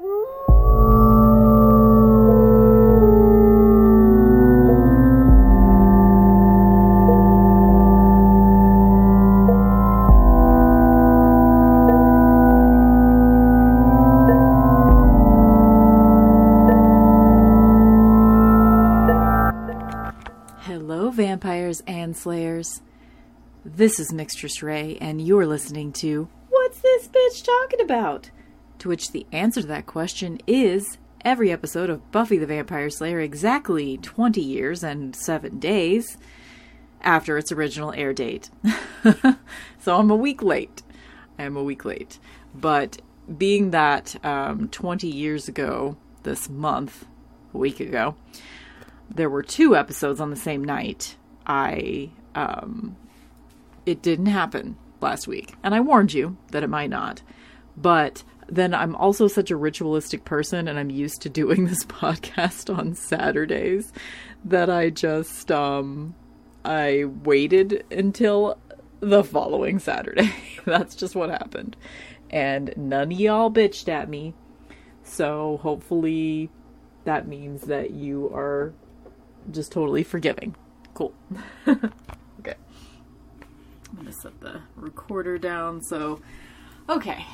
Hello, vampires and slayers. This is Mixtress Ray, and you're listening to What's This Bitch Talking About? To which the answer to that question is every episode of Buffy the Vampire Slayer exactly 20 years and 7 days after its original air date. so I'm a week late. I am a week late. But being that um, 20 years ago, this month, a week ago, there were two episodes on the same night. I um it didn't happen last week. And I warned you that it might not. But then I'm also such a ritualistic person and I'm used to doing this podcast on Saturdays that I just um I waited until the following Saturday. That's just what happened. And none of y'all bitched at me. So hopefully that means that you are just totally forgiving. Cool. okay. I'm going to set the recorder down. So, okay,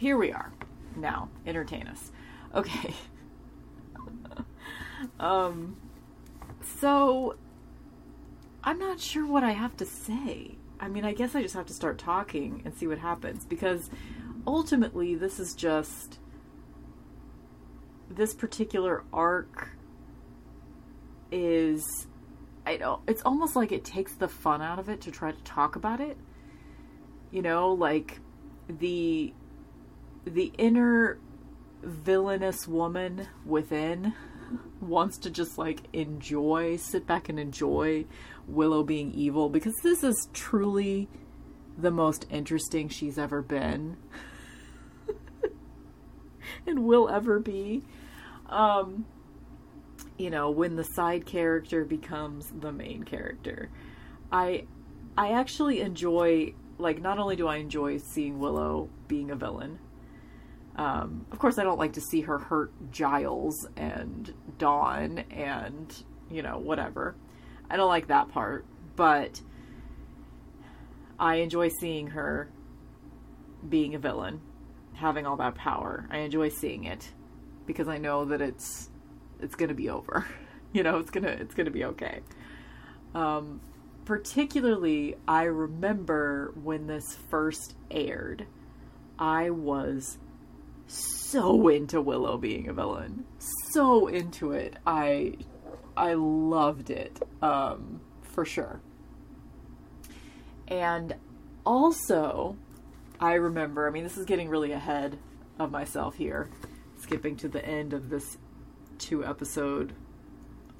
here we are. Now, entertain us. Okay. um, so, I'm not sure what I have to say. I mean, I guess I just have to start talking and see what happens because ultimately, this is just this particular arc is I don't it's almost like it takes the fun out of it to try to talk about it. You know, like the the inner villainous woman within wants to just like enjoy, sit back and enjoy Willow being evil because this is truly the most interesting she's ever been and will ever be. Um you know, when the side character becomes the main character. I I actually enjoy like not only do I enjoy seeing Willow being a villain. Um, of course, I don't like to see her hurt Giles and Dawn and you know whatever. I don't like that part, but I enjoy seeing her being a villain, having all that power. I enjoy seeing it because I know that it's it's gonna be over. you know, it's gonna it's gonna be okay. Um, particularly, I remember when this first aired, I was so into Willow being a villain, so into it. I I loved it um, for sure. And also, I remember. I mean, this is getting really ahead of myself here, skipping to the end of this two episode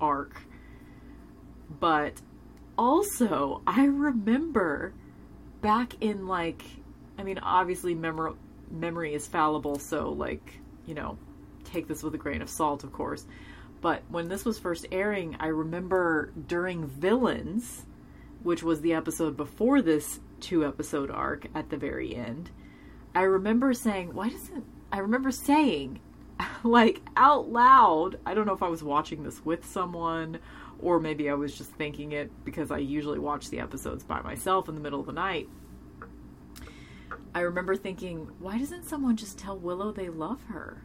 arc. But also, I remember back in like, I mean, obviously, memor- memory is fallible, so like, you know, take this with a grain of salt, of course. But when this was first airing, I remember during Villains, which was the episode before this two episode arc at the very end, I remember saying, why doesn't, I remember saying, like out loud. I don't know if I was watching this with someone or maybe I was just thinking it because I usually watch the episodes by myself in the middle of the night. I remember thinking, why doesn't someone just tell Willow they love her?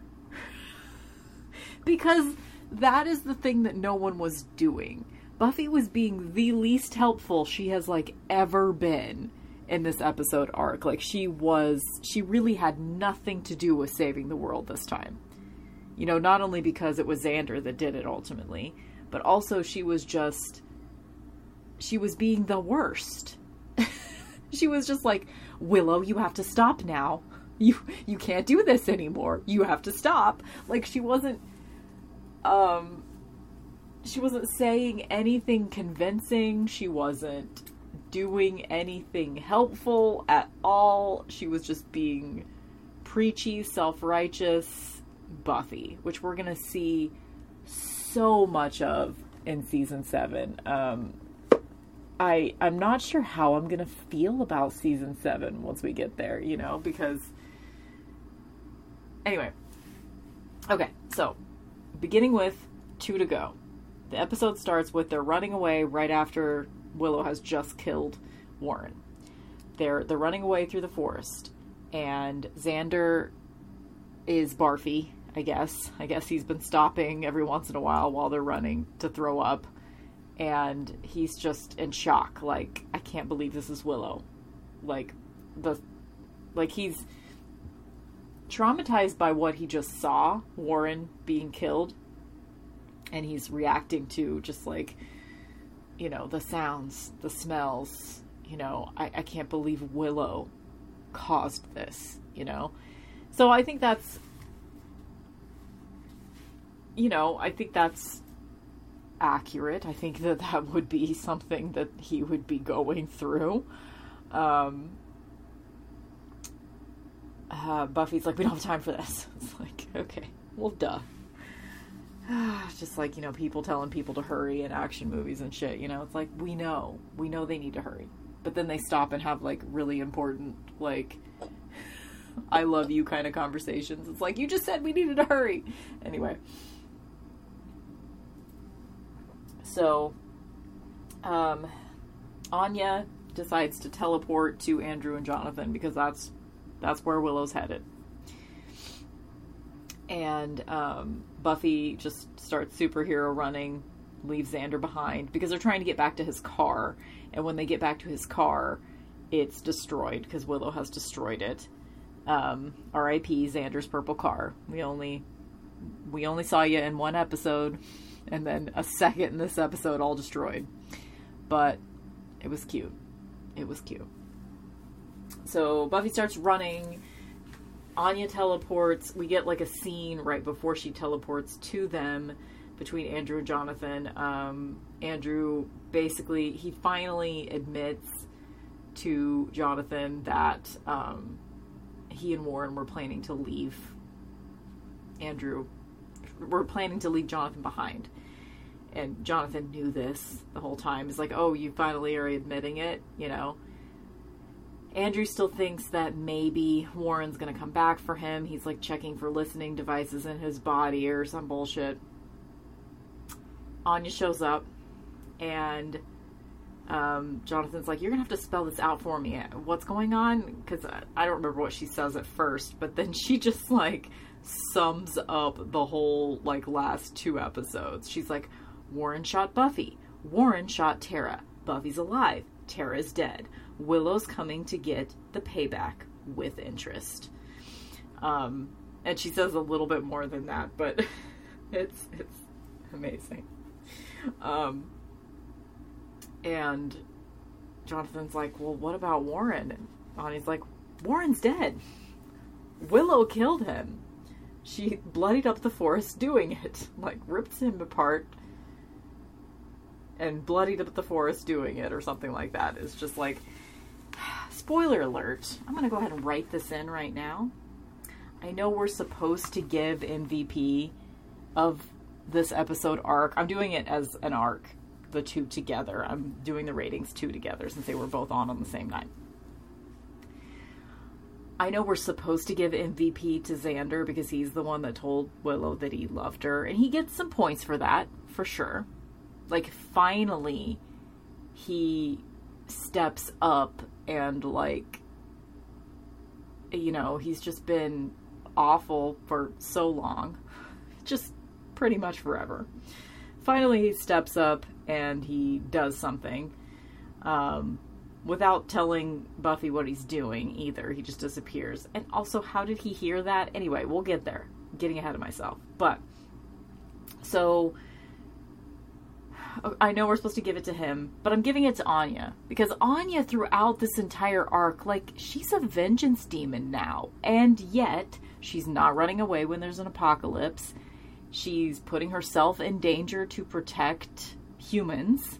because that is the thing that no one was doing. Buffy was being the least helpful she has like ever been in this episode arc. Like she was she really had nothing to do with saving the world this time. You know, not only because it was Xander that did it ultimately, but also she was just she was being the worst. she was just like, "Willow, you have to stop now. You you can't do this anymore. You have to stop." Like she wasn't um she wasn't saying anything convincing. She wasn't doing anything helpful at all. She was just being preachy, self-righteous, Buffy, which we're going to see so much of in season 7. Um, I I'm not sure how I'm to feel about season 7 once we get there, you know, because anyway, Okay, so beginning with two to go. The episode starts with they're running away right after Willow has just killed Warren. They're they're running away through the forest, and Xander is barfy. I guess. I guess he's been stopping every once in a while while they're running to throw up, and he's just in shock. Like I can't believe this is Willow. Like the like he's traumatized by what he just saw Warren being killed and he's reacting to just like you know the sounds the smells you know I, I can't believe willow caused this you know so i think that's you know i think that's accurate. I think that that would be something that he would be going through. Um uh, buffy's like we don't have time for this. It's like okay well duh. Just like you know people telling people to hurry in action movies and shit you know? It's like we know. We know they need to hurry. But then they stop and have like really important like i love you kind of conversations. It's like you just said we needed to hurry. Anyway so um anya decides to teleport to andrew and jonathan because that's that's where willow's headed and um, Buffy just starts superhero running, leaves Xander behind because they're trying to get back to his car. And when they get back to his car, it's destroyed because Willow has destroyed it. Um, R.I.P. Xander's purple car. We only we only saw you in one episode, and then a second in this episode, all destroyed. But it was cute. It was cute. So Buffy starts running Anya teleports. We get like a scene right before she teleports to them between Andrew and Jonathan. Um, Andrew basically, he finally admits to Jonathan that um, he and Warren were planning to leave Andrew, were planning to leave Jonathan behind. And Jonathan knew this the whole time. He's like, oh, you finally are admitting it, you know? Andrew still thinks that maybe Warren's going to come back for him. He's like checking for listening devices in his body or some bullshit. Anya shows up and um, Jonathan's like, You're going to have to spell this out for me. What's going on? Because I don't remember what she says at first, but then she just like sums up the whole like last two episodes. She's like, Warren shot Buffy. Warren shot Tara. Buffy's alive. Tara's dead. Willow's coming to get the payback with interest. Um, and she says a little bit more than that, but it's it's amazing. Um, and Jonathan's like, "Well, what about Warren?" And Bonnie's like, "Warren's dead. Willow killed him. She bloodied up the forest doing it, like ripped him apart." And bloodied up the forest doing it, or something like that. It's just like spoiler alert. I'm going to go ahead and write this in right now. I know we're supposed to give MVP of this episode arc. I'm doing it as an arc, the two together. I'm doing the ratings two together since they were both on on the same night. I know we're supposed to give MVP to Xander because he's the one that told Willow that he loved her, and he gets some points for that, for sure. Like, finally, he steps up and like you know he's just been awful for so long. Just pretty much forever. Finally he steps up and he does something. Um, without telling buffy what he's doing either. He just disappears. And also how did he hear that? Anyway we'll get there. Getting ahead of myself. But so I know we're supposed to give it to him, but I'm giving it to Anya. Because Anya throughout this entire arc, like she's a vengeance demon now, and yet she's not running away when there's an apocalypse. She's putting herself in danger to protect humans.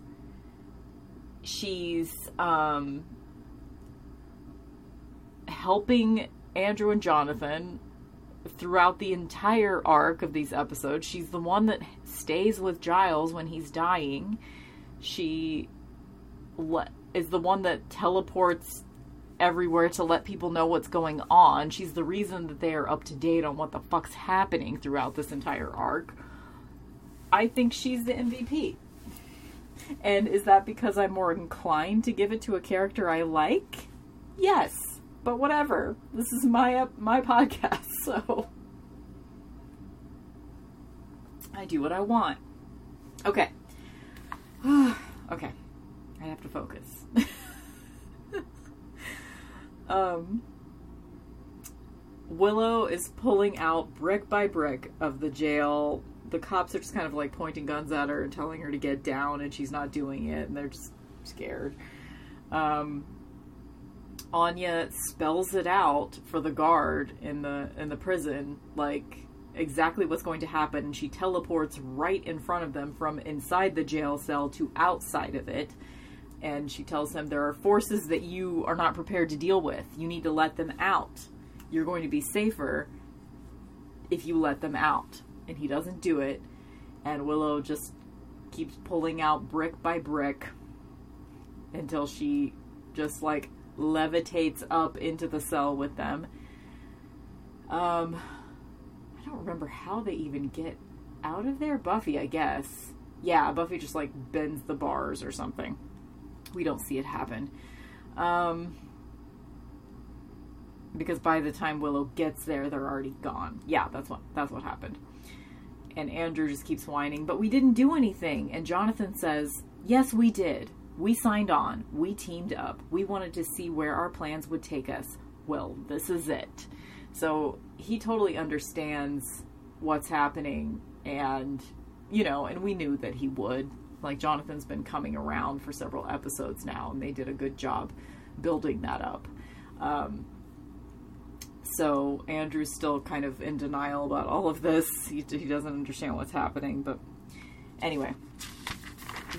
She's um, helping Andrew and Jonathan throughout the entire arc of these episodes. She's the one that stays with Giles when he's dying. She le- is the one that teleports everywhere to let people know what's going on. She's the reason that they are up to date on what the fuck's happening throughout this entire arc. I think she's the MVP. And is that because I'm more inclined to give it to a character I like? Yes, but whatever. This is my my podcast, so I do what I want. Okay. okay. I have to focus. um Willow is pulling out brick by brick of the jail the cops are just kind of like pointing guns at her and telling her to get down, and she's not doing it, and they're just scared. Um, Anya spells it out for the guard in the in the prison, like exactly what's going to happen. She teleports right in front of them from inside the jail cell to outside of it. And she tells them there are forces that you are not prepared to deal with. You need to let them out. You're going to be safer if you let them out and he doesn't do it. And Willow just keeps pulling out brick by brick until she just like levitates up into the cell with them. Um, I don't remember how they even get out of there. Buffy, I guess. Yeah, Buffy just like bends the bars or something. We don't see it happen. Um, because by the time Willow gets there, they're already gone. Yeah, that's what that's what happened. And Andrew just keeps whining, but we didn't do anything. And Jonathan says, Yes, we did. We signed on. We teamed up. We wanted to see where our plans would take us. Well, this is it. So he totally understands what's happening. And, you know, and we knew that he would. Like, Jonathan's been coming around for several episodes now, and they did a good job building that up. Um, so Andrew's still kind of in denial about all of this. He, he doesn't understand what's happening. But anyway,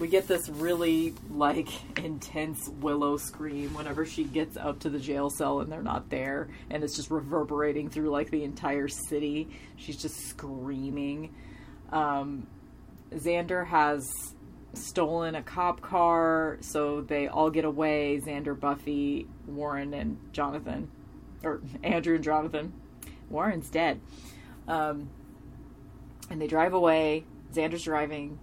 we get this really like intense Willow scream whenever she gets up to the jail cell and they're not there, and it's just reverberating through like the entire city. She's just screaming. Um, Xander has stolen a cop car, so they all get away. Xander, Buffy, Warren, and Jonathan or Andrew and Jonathan. Warren's dead. Um, and they drive away. Xander's driving,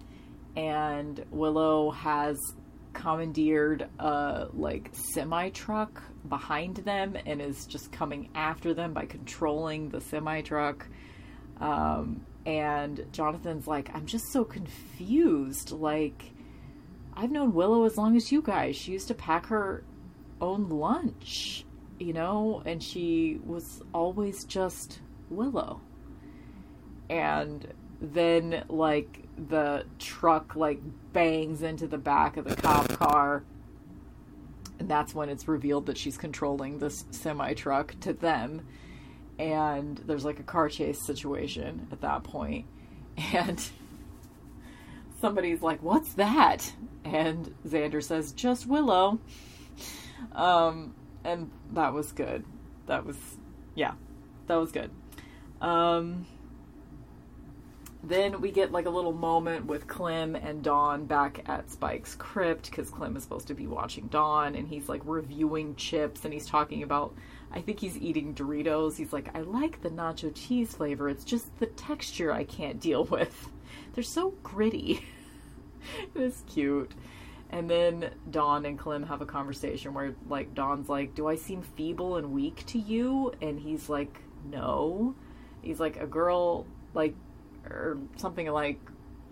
and Willow has commandeered a like semi truck behind them and is just coming after them by controlling the semi truck. Um, and Jonathan's like, I'm just so confused. Like, I've known Willow as long as you guys. She used to pack her own lunch you know, and she was always just Willow. And then, like, the truck, like, bangs into the back of the cop car. And that's when it's revealed that she's controlling this semi truck to them. And there's, like, a car chase situation at that point. And somebody's like, What's that? And Xander says, Just Willow. Um, and that was good. That was, yeah, that was good. Um, then we get like a little moment with Clem and Dawn back at Spike's crypt because Clem is supposed to be watching Dawn and he's like reviewing chips and he's talking about, I think he's eating Doritos. He's like, I like the nacho cheese flavor. It's just the texture I can't deal with. They're so gritty. it's cute. And then Dawn and Clem have a conversation where, like, Dawn's like, Do I seem feeble and weak to you? And he's like, No. He's like, A girl, like, or something like,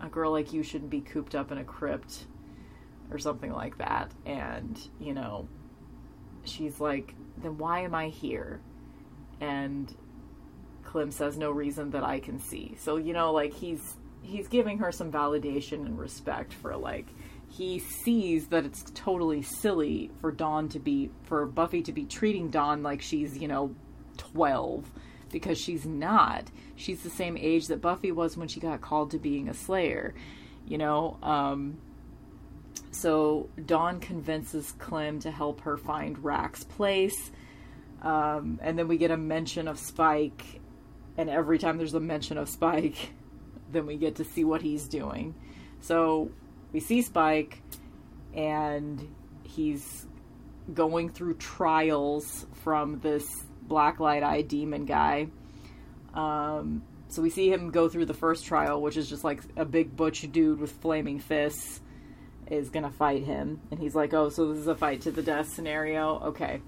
A girl like you shouldn't be cooped up in a crypt, or something like that. And, you know, she's like, Then why am I here? And Clem says, No reason that I can see. So, you know, like, he's. He's giving her some validation and respect for like he sees that it's totally silly for Dawn to be for Buffy to be treating Dawn like she's, you know, 12 because she's not. She's the same age that Buffy was when she got called to being a slayer, you know, um so Dawn convinces Clem to help her find Rack's place. Um, and then we get a mention of Spike, and every time there's a mention of Spike, then we get to see what he's doing. So we see Spike, and he's going through trials from this blacklight eye demon guy. Um, so we see him go through the first trial, which is just like a big butch dude with flaming fists is gonna fight him, and he's like, "Oh, so this is a fight to the death scenario? Okay."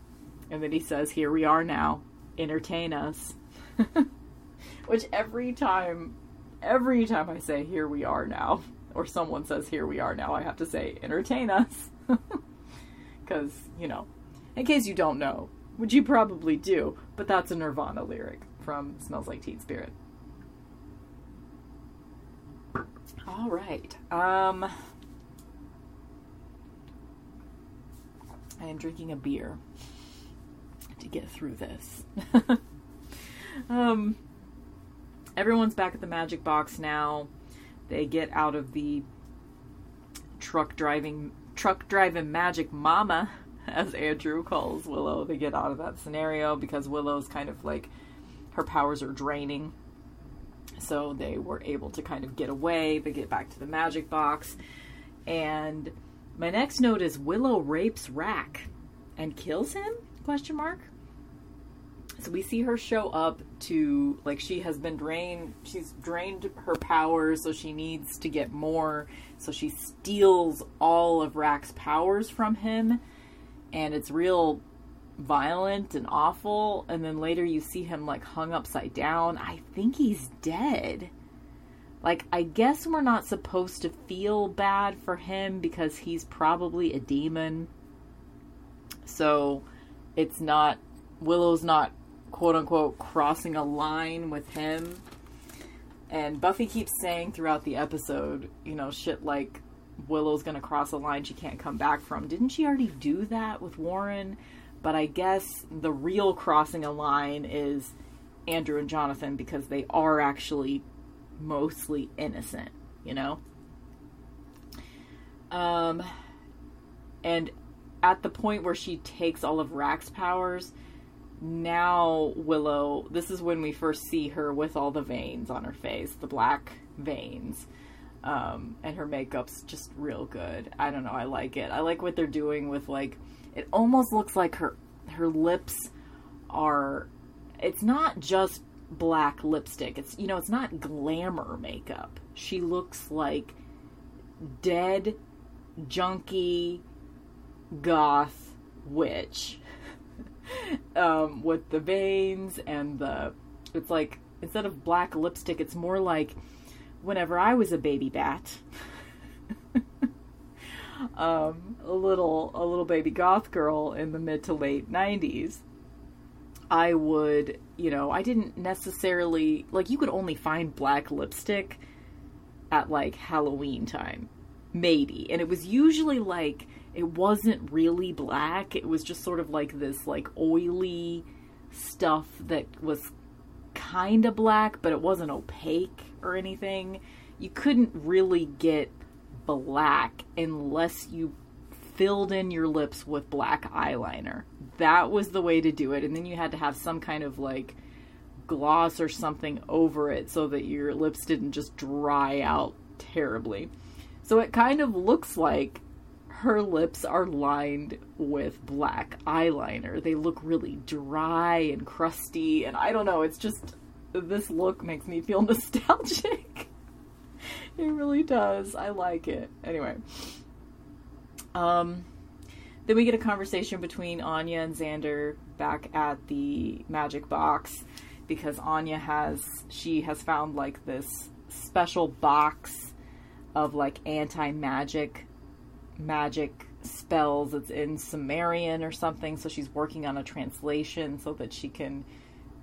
And then he says, "Here we are now. Entertain us." which every time, every time I say "Here we are now," or someone says "Here we are now," I have to say "Entertain us," because you know, in case you don't know, which you probably do, but that's a Nirvana lyric from "Smells Like Teen Spirit." All right. Um, I am drinking a beer to get through this. um, everyone's back at the magic box now. They get out of the truck driving truck driving magic mama as Andrew calls Willow. They get out of that scenario because Willow's kind of like her powers are draining. So they were able to kind of get away. They get back to the magic box. And my next note is Willow rapes Rack and kills him? Question mark. So we see her show up to like she has been drained she's drained her powers so she needs to get more so she steals all of Rack's powers from him and it's real violent and awful and then later you see him like hung upside down. I think he's dead. Like I guess we're not supposed to feel bad for him because he's probably a demon. So it's not Willow's not quote unquote crossing a line with him. And Buffy keeps saying throughout the episode, you know, shit like Willow's gonna cross a line she can't come back from. Didn't she already do that with Warren? But I guess the real crossing a line is Andrew and Jonathan because they are actually mostly innocent, you know? Um, and at the point where she takes all of Rack's powers, now Willow, this is when we first see her with all the veins on her face, the black veins. Um, and her makeup's just real good. I don't know, I like it. I like what they're doing with like it almost looks like her her lips are it's not just black lipstick. It's you know, it's not glamour makeup. She looks like dead junkie goth witch um, with the veins and the. It's like instead of black lipstick, it's more like whenever I was a baby bat. um, a little a little baby goth girl in the mid to late '90s. I would, you know, I didn't necessarily like you could only find black lipstick at like Halloween time, maybe, and it was usually like it wasn't really black. It was just sort of like this like oily stuff that was kind of black, but it wasn't opaque or anything. You couldn't really get black unless you filled in your lips with black eyeliner. That was the way to do it. And then you had to have some kind of like gloss or something over it so that your lips didn't just dry out terribly. So it kind of looks like her lips are lined with black eyeliner. They look really dry and crusty, and I don't know, it's just this look makes me feel nostalgic. it really does. I like it. Anyway. Um then we get a conversation between Anya and Xander back at the magic box because Anya has she has found like this special box of like anti-magic magic spells. It's in Sumerian or something, so she's working on a translation so that she can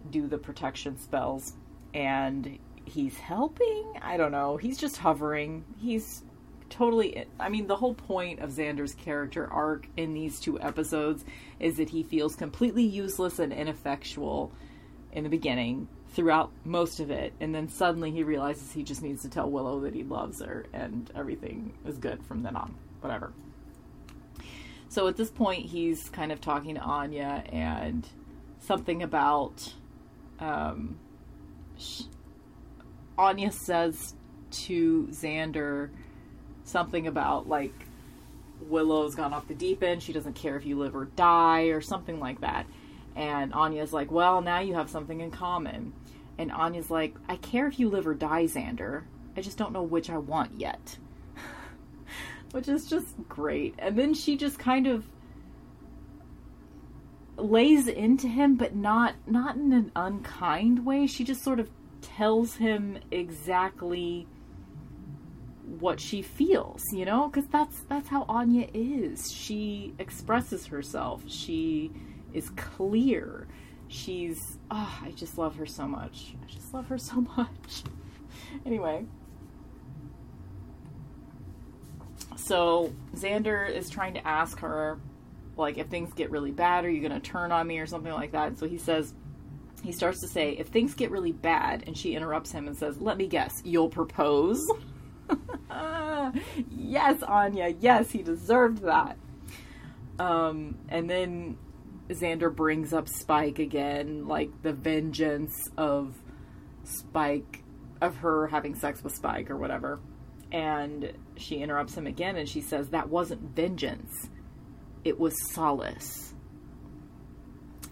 do the protection spells. And he's helping? I don't know. He's just hovering. He's totally. I mean, the whole point of Xander's character arc in these two episodes is that he feels completely useless and ineffectual in the beginning throughout most of it and then suddenly he realizes he just needs to tell willow that he loves her and everything is good from then on whatever. So at this point, he's kind of talking to Anya and something about. Um, sh- Anya says to Xander something about like Willow's gone off the deep end. She doesn't care if you live or die or something like that. And Anya's like, well, now you have something in common. And Anya's like, I care if you live or die, Xander. I just don't know which I want yet. Which is just great. And then she just kind of lays into him but not not in an unkind way. She just sort of tells him exactly what she feels, you know? Cuz that's that's how Anya is. She expresses herself. She is clear. She's oh, I just love her so much. I just love her so much. anyway, So Xander is trying to ask her, like, if things get really bad, are you going to turn on me or something like that? So he says, he starts to say, if things get really bad, and she interrupts him and says, let me guess, you'll propose? yes, Anya, yes, he deserved that. Um, and then Xander brings up Spike again, like the vengeance of Spike, of her having sex with Spike or whatever. And she interrupts him again and she says, That wasn't vengeance, it was solace.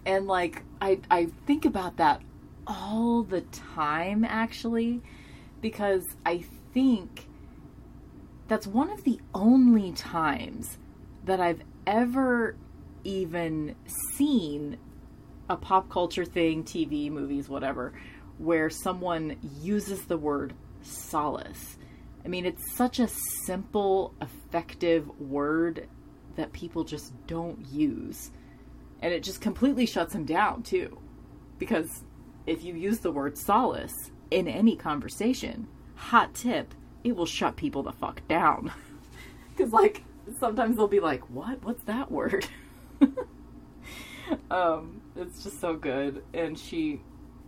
And like, I, I think about that all the time actually, because I think that's one of the only times that I've ever even seen a pop culture thing, TV, movies, whatever, where someone uses the word solace. I mean, it's such a simple, effective word that people just don't use. And it just completely shuts him down, too. Because if you use the word solace in any conversation, hot tip, it will shut people the fuck down. Because, like, sometimes they'll be like, what? What's that word? um, it's just so good. And she.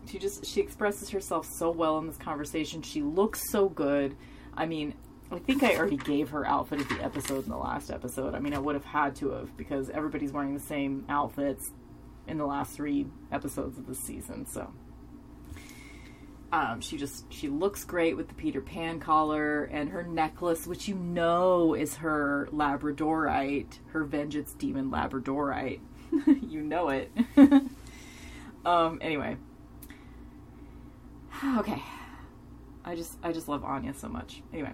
She just she expresses herself so well in this conversation. She looks so good I mean, I think I already gave her outfit of the episode in the last episode. I mean, I would have had to have because everybody's wearing the same outfits in the last three episodes of the season. So, um, she just she looks great with the Peter Pan collar and her necklace, which you know is her Labradorite, her Vengeance Demon Labradorite. you know it. um. Anyway. Okay. I just I just love Anya so much. Anyway,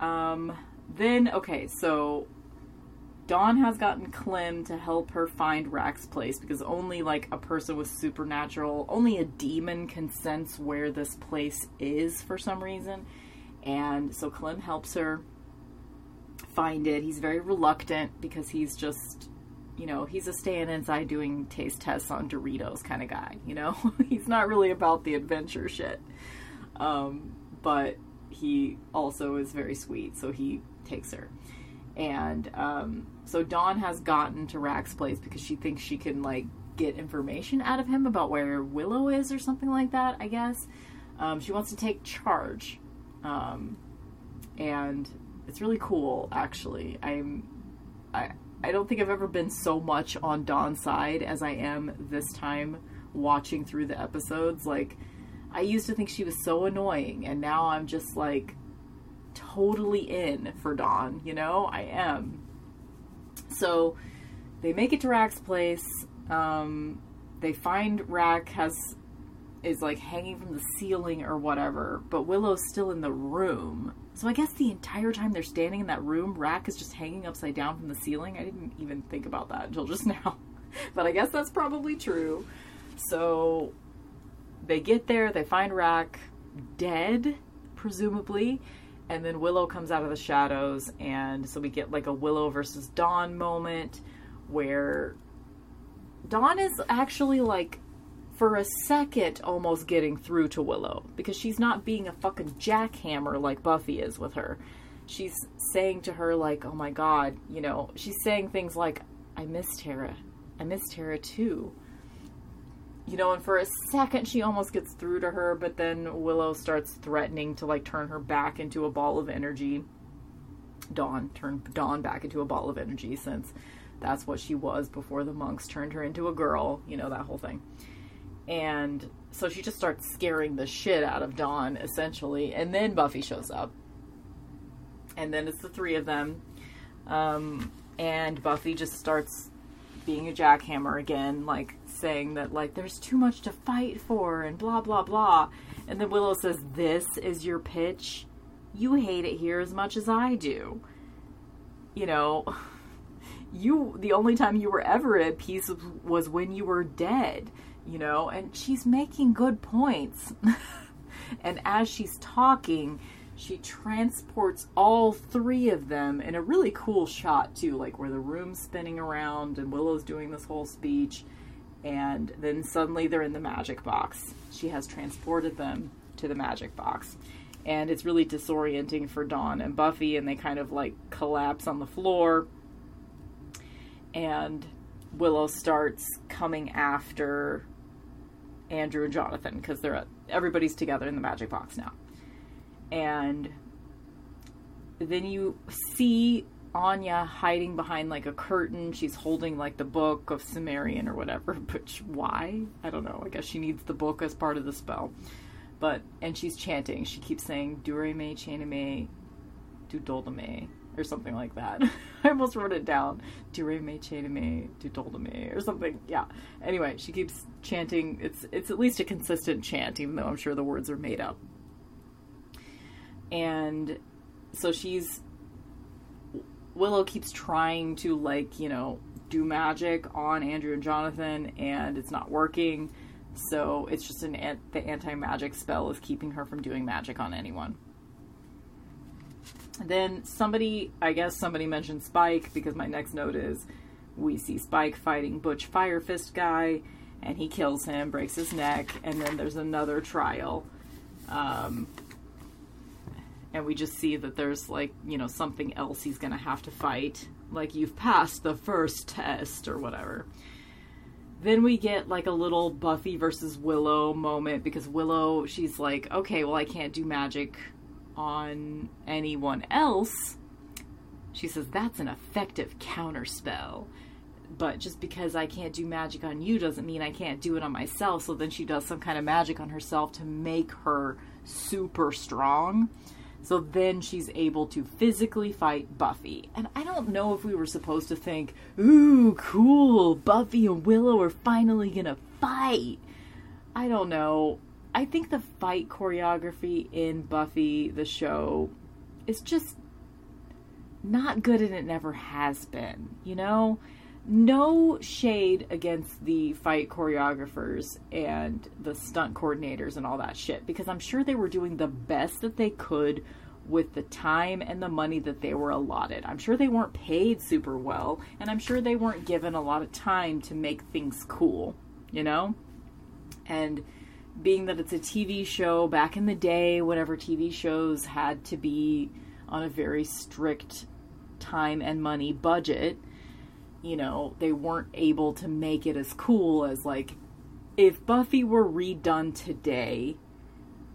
um, then okay, so Dawn has gotten Clem to help her find Rack's place because only like a person with supernatural, only a demon can sense where this place is for some reason, and so Clem helps her find it. He's very reluctant because he's just you know, he's a staying inside doing taste tests on Doritos kind of guy, you know? he's not really about the adventure shit. Um, but he also is very sweet, so he takes her. And um, so Dawn has gotten to Rack's place because she thinks she can like get information out of him about where Willow is or something like that. I guess um, she wants to take charge, um, and it's really cool. Actually, I'm I I don't think I've ever been so much on Dawn's side as I am this time watching through the episodes. Like I used to think she was so annoying, and now I'm just like totally in for Dawn, you know? I am. So they make it to Rack's place. Um, they find Rack has is like hanging from the ceiling or whatever, but Willow's still in the room. So I guess the entire time they're standing in that room, Rack is just hanging upside down from the ceiling. I didn't even think about that until just now. but I guess that's probably true. So they get there, they find Rack dead, presumably, and then Willow comes out of the shadows, and so we get like a Willow versus Dawn moment where Dawn is actually like for a second almost getting through to Willow because she's not being a fucking jackhammer like Buffy is with her. She's saying to her like, "Oh my god," you know, she's saying things like, "I miss Tara. I miss Tara too." You know, and for a second she almost gets through to her, but then Willow starts threatening to like turn her back into a ball of energy. Dawn turn Dawn back into a ball of energy since that's what she was before the monks turned her into a girl, you know, that whole thing. And so she just starts scaring the shit out of Dawn essentially, and then Buffy shows up. And then it's the three of them. Um, and Buffy just starts being a jackhammer again, like saying that like there's too much to fight for and blah blah blah. And then Willow says, "This is your pitch. You hate it here as much as I do." You know, you the only time you were ever at peace was when you were dead, you know, and she's making good points. and as she's talking, she transports all three of them in a really cool shot too, like where the room's spinning around and Willow's doing this whole speech and then suddenly they're in the magic box. She has transported them to the magic box. And it's really disorienting for Dawn and Buffy, and they kind of like collapse on the floor. And Willow starts coming after Andrew and Jonathan because they're everybody's together in the magic box now. And then you see Anya hiding behind like a curtain. She's holding like the book of Sumerian or whatever. Which why? I don't know. I guess she needs the book as part of the spell. But and she's chanting. She keeps saying Dure me, Chane me, Dudoldame or something like that. I almost wrote it down. Dure me, Chane me, Dudoldame or something. Yeah. Anyway, she keeps chanting. It's it's at least a consistent chant, even though I'm sure the words are made up. And so she's Willow keeps trying to like, you know, do magic on Andrew and Jonathan and it's not working. So it's just an the anti-magic spell is keeping her from doing magic on anyone. Then somebody, I guess somebody mentioned Spike because my next note is we see Spike fighting Butch Fire Fist guy and he kills him, breaks his neck, and then there's another trial. Um, and we just see that there's like you know something else he's gonna have to fight like you've passed the first test or whatever then we get like a little buffy versus willow moment because willow she's like okay well i can't do magic on anyone else she says that's an effective counter spell but just because I can't do magic on you doesn't mean I can't do it on myself. So then she does some kind of magic on herself to make her super strong. So then she's able to physically fight Buffy. And I don't know if we were supposed to think, ooh, cool, Buffy and Willow are finally gonna fight. I don't know. I think the fight choreography in Buffy, the show, is just not good and it never has been, you know? No shade against the fight choreographers and the stunt coordinators and all that shit because I'm sure they were doing the best that they could with the time and the money that they were allotted. I'm sure they weren't paid super well and I'm sure they weren't given a lot of time to make things cool, you know? And being that it's a TV show back in the day, whatever TV shows had to be on a very strict time and money budget you know, they weren't able to make it as cool as like if Buffy were redone today,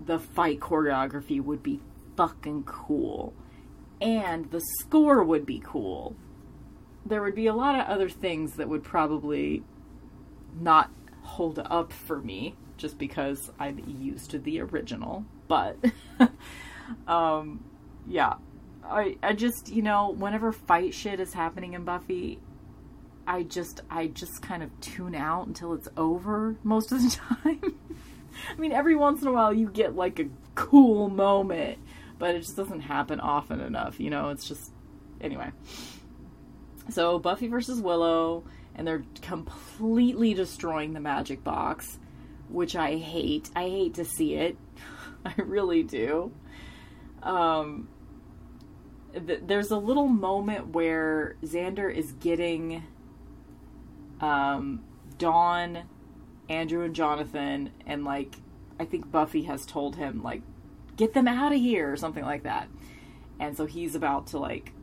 the fight choreography would be fucking cool. And the score would be cool. There would be a lot of other things that would probably not hold up for me just because I'm used to the original. But um yeah. I I just, you know, whenever fight shit is happening in Buffy, I just I just kind of tune out until it's over most of the time. I mean, every once in a while you get like a cool moment, but it just doesn't happen often enough, you know? It's just anyway. So, Buffy versus Willow and they're completely destroying the magic box, which I hate. I hate to see it. I really do. Um th- there's a little moment where Xander is getting um, Dawn, Andrew, and Jonathan, and like I think Buffy has told him like get them out of here or something like that. And so he's about to like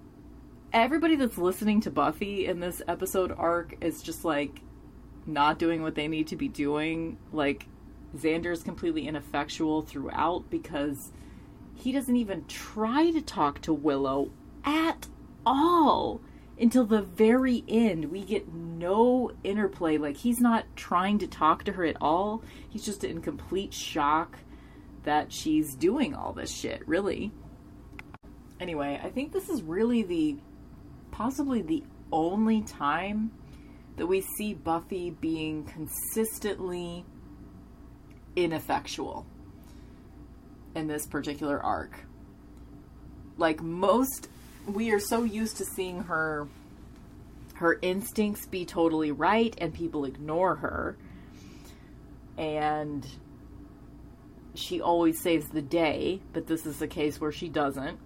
everybody that's listening to Buffy in this episode arc is just like not doing what they need to be doing. Like Xander is completely ineffectual throughout because he doesn't even try to talk to Willow at all until the very end. We get no interplay. Like, he's not trying to talk to her at all. He's just in complete shock that she's doing all this shit, really. Anyway, I think this is really the possibly the only time that we see Buffy being consistently ineffectual in this particular arc. Like most we are so used to seeing her her instincts be totally right and people ignore her. And she always saves the day, but this is a case where she doesn't.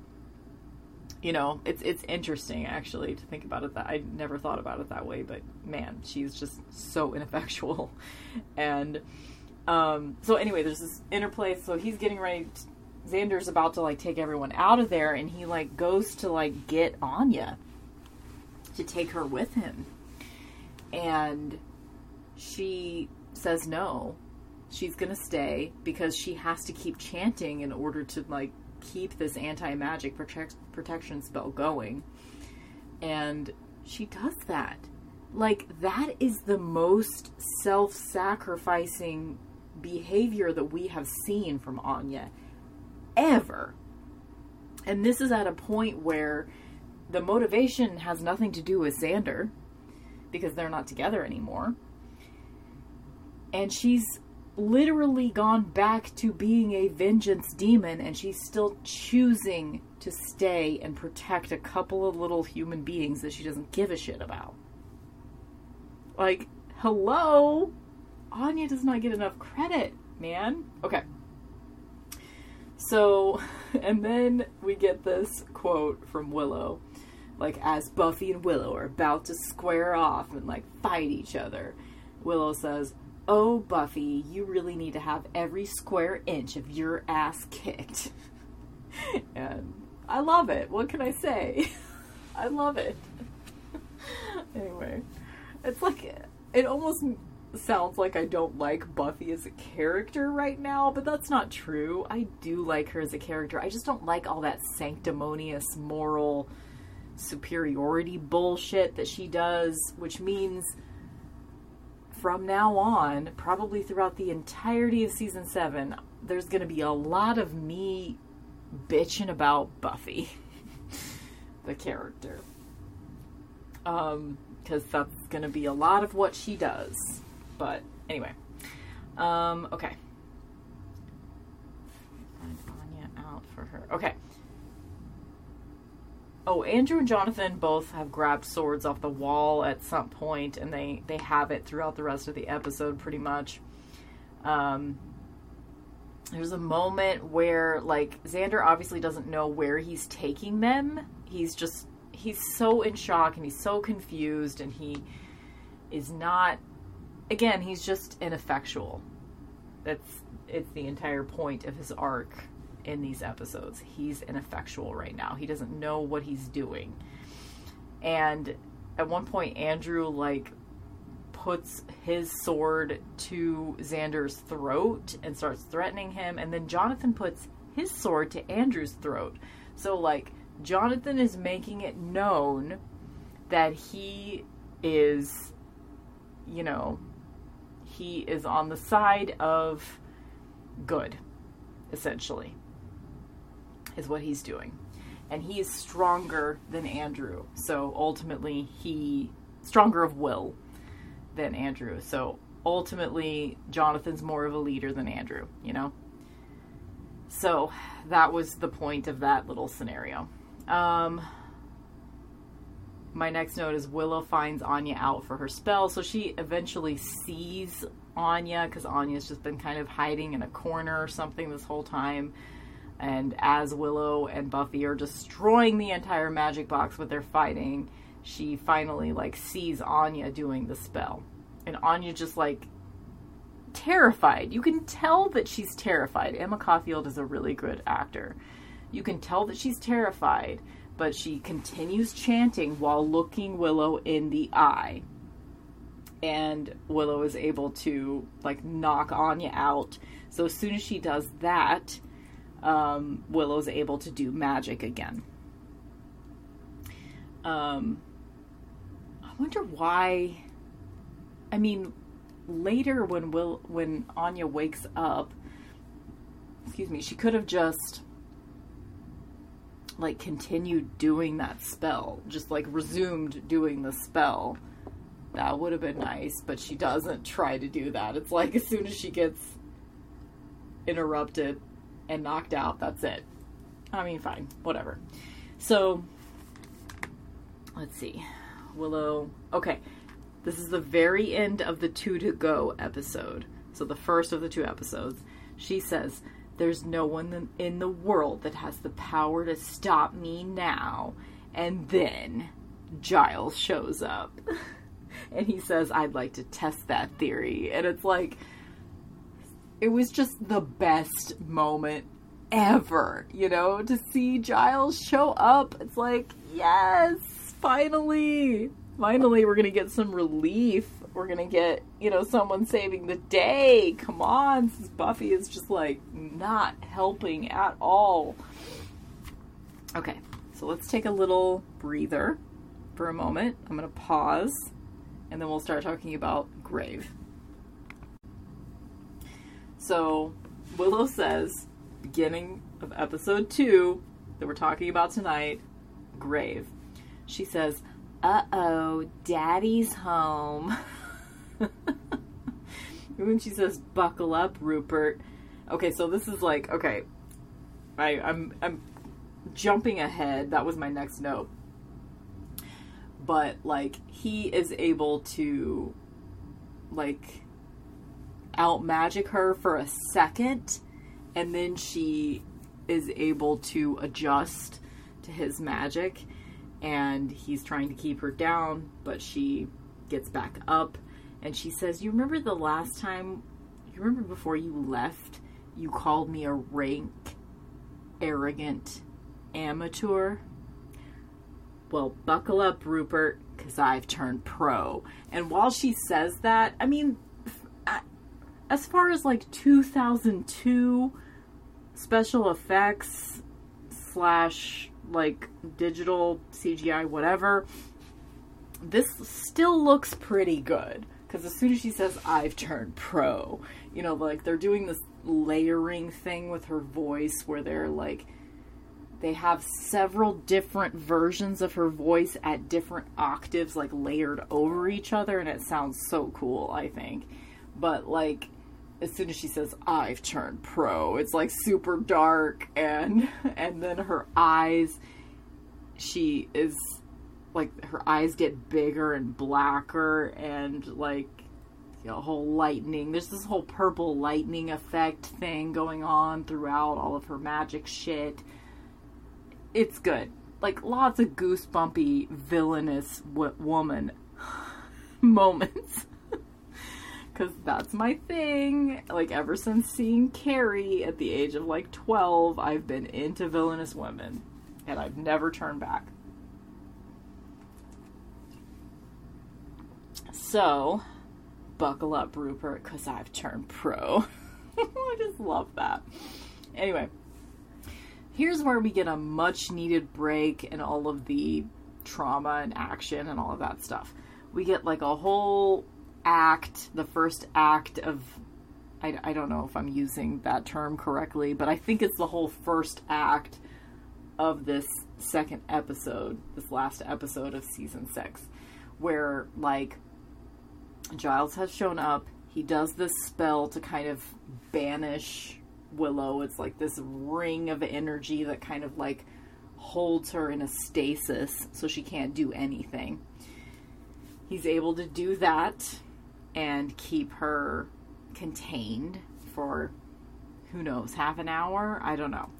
You know, it's it's interesting actually to think about it that I never thought about it that way, but man, she's just so ineffectual. And um so anyway, there's this interplay so he's getting ready to, Xander's about to like take everyone out of there and he like goes to like get Anya to take her with him. And she says no. She's to stay because she has to keep chanting in order to like keep this anti-magic protect- protection spell going. And she does that. Like that is the most self-sacrificing behavior that we have seen from Anya ever. And this is at a point where the motivation has nothing to do with Xander because they're not together anymore. And she's literally gone back to being a vengeance demon and she's still choosing to stay and protect a couple of little human beings that she doesn't give a shit about. Like, hello? Anya does not get enough credit, man. Okay. So, and then we get this quote from Willow like as Buffy and Willow are about to square off and like fight each other, Willow says, "Oh, Buffy, you really need to have every square inch of your ass kicked." and I love it. What can I say? I love it. anyway, it's like it almost sounds like I don't like Buffy as a character right now, but that's not true. I do like her as a character. I just don't like all that sanctimonious moral superiority bullshit that she does, which means from now on, probably throughout the entirety of season seven, there's going to be a lot of me bitching about Buffy, the character. Um, because that's going to be a lot of what she does. But anyway, um, okay. Find Anya out for her. Okay. Oh, Andrew and Jonathan both have grabbed swords off the wall at some point, and they they have it throughout the rest of the episode, pretty much. Um, there's a moment where like Xander obviously doesn't know where he's taking them. He's just he's so in shock and he's so confused, and he is not. Again, he's just ineffectual. That's it's the entire point of his arc in these episodes. He's ineffectual right now. He doesn't know what he's doing. And at one point, Andrew, like, puts his sword to Xander's throat and starts threatening him. And then Jonathan puts his sword to Andrew's throat. So, like, Jonathan is making it known that he is, you know, he is on the side of good, essentially is what he's doing. And he is stronger than Andrew. So ultimately, he stronger of will than Andrew. So ultimately, Jonathan's more of a leader than Andrew, you know? So that was the point of that little scenario. Um, my next note is Willow finds Anya out for her spell. So she eventually sees Anya because Anya's just been kind of hiding in a corner or something this whole time. And as Willow and Buffy are destroying the entire magic box with their fighting, she finally like sees Anya doing the spell. And Anya just like terrified. You can tell that she's terrified. Emma Caulfield is a really good actor. You can tell that she's terrified, but she continues chanting while looking Willow in the eye. And Willow is able to like knock Anya out. So as soon as she does that, um, Willow's able to do magic again. Um, I wonder why. I mean, later when Will when Anya wakes up, excuse me, she could have just like continued doing that spell, just like resumed doing the spell, that would have been nice, but she doesn't try to do that. It's like as soon as she gets interrupted and knocked out, that's it. I mean, fine, whatever. So, let's see. Willow. Okay, this is the very end of the two to go episode. So, the first of the two episodes. She says, There's no one in the world that has the power to stop me now. And then Giles shows up. and he says, I'd like to test that theory. And it's like, it was just the best moment ever, you know, to see Giles show up. It's like, yes, finally. Finally, we're going to get some relief. We're to get, you know, someone saving the day. Come on, since Buffy is just like not helping at all. Okay, so let's take a little breather for a moment. I'm to pause and then we'll start talking about Grave. So, Willow says, beginning of episode two that we're talking about tonight, Grave. She says, Uh oh, daddy's home. when she says, Buckle up, Rupert. Okay, so this is like, okay, I, I'm, I'm jumping ahead. That was my next note. But, like, he is able to, like, out magic her for a second and then she is able to adjust to his magic and he's trying to keep her down but she gets back up and she says you remember the last time you remember before you left you called me a rank arrogant amateur well buckle up rupert because i've turned pro and while she says that i mean as far as like 2002 special effects slash like digital CGI, whatever, this still looks pretty good. Because as soon as she says, I've turned pro, you know, like they're doing this layering thing with her voice where they're like, they have several different versions of her voice at different octaves, like layered over each other, and it sounds so cool, I think. But like, as soon as she says I've turned pro, it's like super dark and and then her eyes she is like her eyes get bigger and blacker and like know, whole lightning. There's this whole purple lightning effect thing going on throughout all of her magic shit. It's good. Like lots of goosebumpy villainous w- woman moments because that's my thing. Like, ever since seeing Carrie at the age of like 12, I've been into villainous women, and I've never turned back. So, buckle up, Rupert, because I've turned pro. I just love that. Anyway, here's where we get a much needed break in all of the trauma and action and all of that stuff. We get like a whole act, the first act of I, I don't know if I'm using that term correctly, but I think it's the whole first act of this second episode, this last episode of season six, where like Giles has shown up. He does this spell to kind of banish Willow. It's like this ring of energy that kind of like holds her in a stasis so she can't do anything. He's able to do that and keep her contained for who knows, half an hour? I don't know.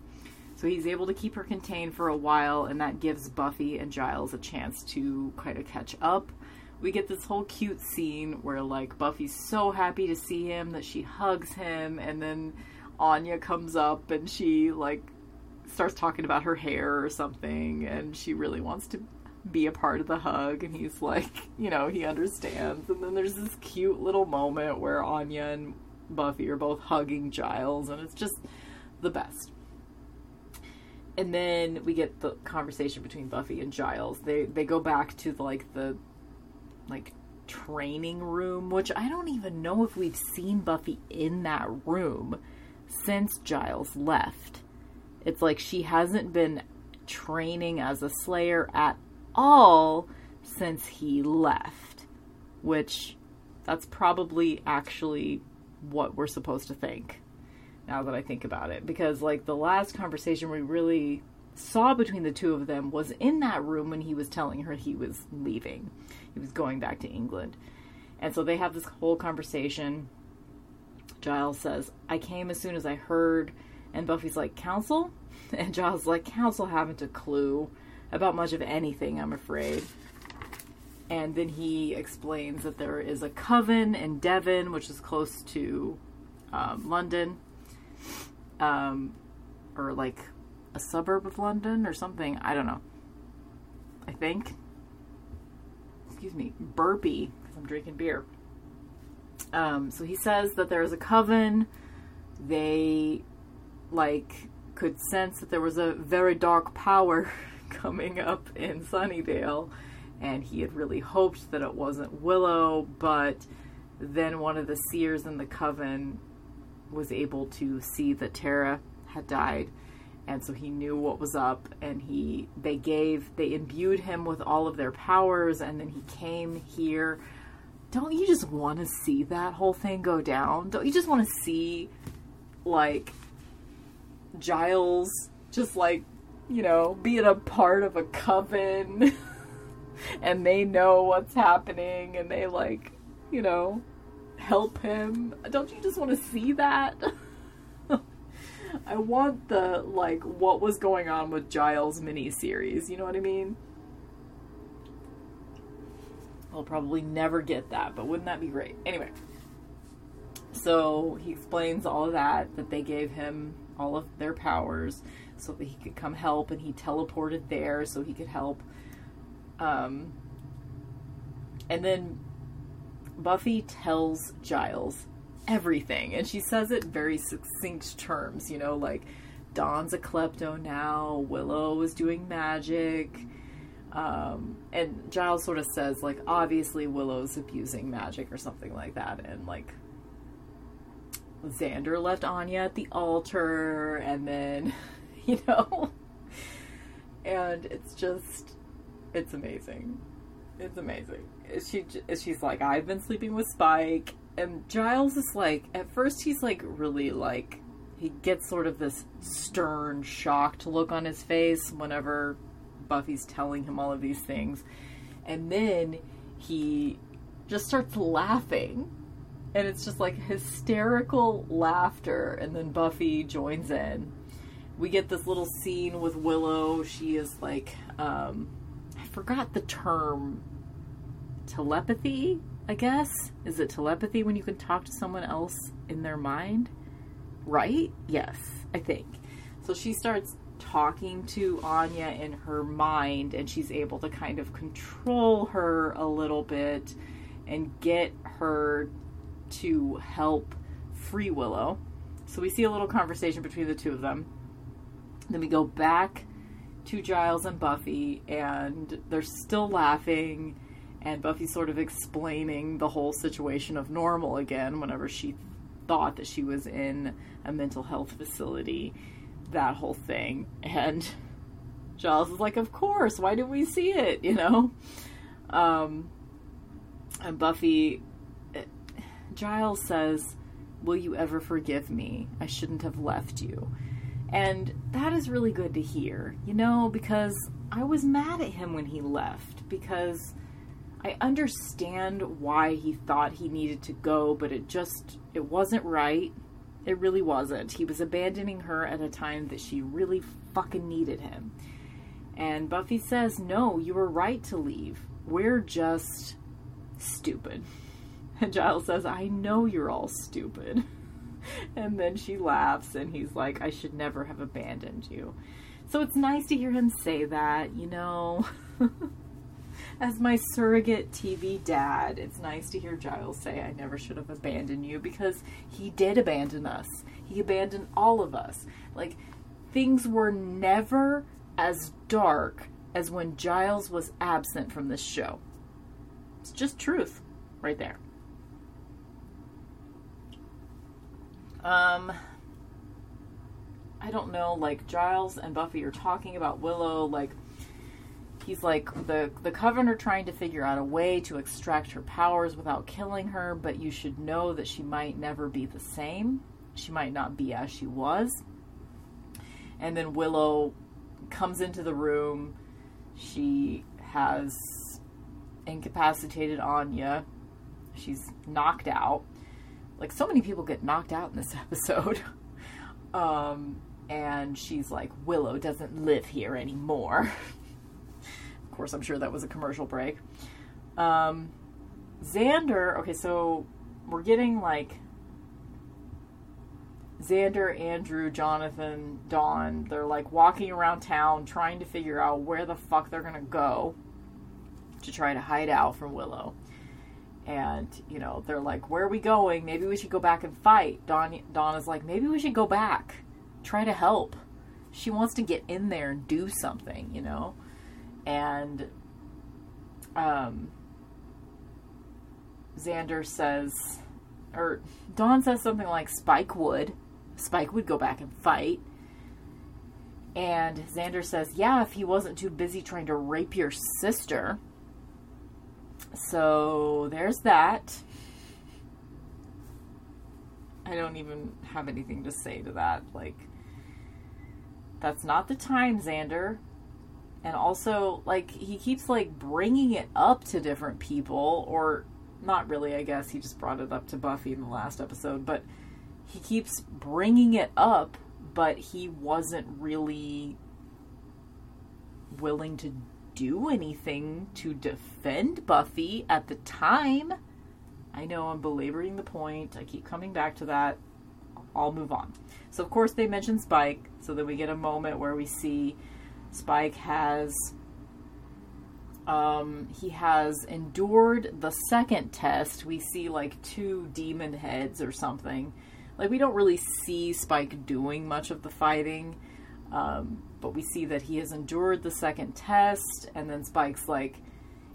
So he's able to keep her contained for a while, and that gives Buffy and Giles a chance to kind of catch up. We get this whole cute scene where, like, Buffy's so happy to see him that she hugs him, and then Anya comes up and she, like, starts talking about her hair or something, and she really wants to be a part of the hug and he's like, you know, he understands. And then there's this cute little moment where Anya and Buffy are both hugging Giles and it's just the best. And then we get the conversation between Buffy and Giles. They they go back to like the like training room, which I don't even know if we've seen Buffy in that room since Giles left. It's like she hasn't been training as a Slayer at all since he left, which that's probably actually what we're supposed to think now that I think about it. Because, like, the last conversation we really saw between the two of them was in that room when he was telling her he was leaving, he was going back to England. And so they have this whole conversation. Giles says, I came as soon as I heard. And Buffy's like, Council? And Giles like, Council haven't a clue about much of anything, I'm afraid. And then he explains that there is a coven in Devon, which is close to um, London, um, or like a suburb of London or something. I don't know. I think. Excuse me, burpee because I'm drinking beer. Um, so he says that there is a coven. They like could sense that there was a very dark power coming up in Sunnydale, and he had really hoped that it wasn't Willow, but then one of the seers in the coven was able to see that Tara had died and so he knew what was up and he they gave they imbued him with all of their powers and then he came here. Don't you just want to see that whole thing go down? Don't you just want to see like giles just like you know being a part of a coven and they know what's happening and they like you know help him? Don't you just want to see that I want the like what was going on with Giles mini series. You know what I mean? I'll probably never get that, but wouldn't that be great? Anyway, so he explains all of that that they gave him all of their powers so that he could come help, and he teleported there so he could help. Um, and then Buffy tells Giles everything. And she says it very succinct terms, you know, like Dawn's a klepto now, Willow is doing magic. Um, and Giles sort of says, like, obviously Willow's abusing magic or something like that. And, like, Xander left Anya at the altar, and then, you know, and it's just, it's amazing. It's amazing. She, she's like, I've been sleeping with Spike, and Giles is like, at first he's like really like, he gets sort of this stern, shocked look on his face whenever Buffy's telling him all of these things. And then he just starts laughing. And it's just like hysterical laughter. And then Buffy joins in. We get this little scene with Willow. She is like, um, I forgot the term, telepathy I guess. Is it telepathy when you can talk to someone else in their mind? Right? Yes, I think. So she starts talking to Anya in her mind, and she's able to kind of control her a little bit and get her to help free Willow. So we see a little conversation between the two of them. Then we go back to Giles and Buffy, and they're still laughing and Buffy's sort of explaining the whole situation of normal again whenever she thought that she was in a mental health facility, that whole thing. And Giles is like, Of course, why didn't we see it? You know? Um, and Buffy, Giles says, Will you ever forgive me? I shouldn't have left you. And that is really good to hear, you know, because I was mad at him when he left because I understand why he thought he needed to go, but it just it wasn't right. It really wasn't. He was abandoning her at a time that she really fucking needed him. And Buffy says, "No, you were right to leave. We're just stupid." And Giles says, "I know you're all stupid." and then she laughs and he's like, "I should never have abandoned you." So it's nice to hear him say that, you know. as my surrogate TV dad, it's nice to hear Giles say, I never should have abandoned you because he did abandon us. He abandoned all of us. Like, things were never as dark as when Giles was absent from this show. It's just truth right there. Um, I don't know, like Giles and Buffy are talking about Willow, like he's like the the coven trying to figure out a way to extract her powers without killing her, but you should know that she might never be the same. She might not be as she was. And then Willow comes into the room. She has incapacitated Anya. She's knocked out. Like so many people get knocked out in this episode. um, and she's like, Willow doesn't live here anymore. course, I'm sure that was a commercial break. Um, Xander, okay, so we're getting like Xander, Andrew, Jonathan, Dawn, they're like walking around town trying to figure out where the fuck they're gonna go to try to hide out from Willow. And, you know, they're like, Where are we going? Maybe we should go back and fight. Dawn, Dawn is like, Maybe we should go back. Try to help. She wants to get in there and do something, you know? And, um, Xander says, or Dawn says something like Spike would. Spike would go back and fight. And Xander says, Yeah, if he wasn't too busy trying to rape your sister. So there's that. I don't even have anything to say to that. Like, that's not the time, Xander. And also, like, he keeps, like, bringing it up to different people, or not really, I guess. He just brought it up to Buffy in the last episode, but he keeps bringing it up, but he wasn't really willing to do anything to defend Buffy at the time. I know I'm belaboring the point. I keep coming back to that. I'll move on. So, of course, they mention Spike, so then we get a moment where we see Spike has. Um, he has endured the second test. We see like two demon heads or something. Like, we don't really see Spike doing much of the fighting. Um, but we see that he has endured the second test, and then Spike's like,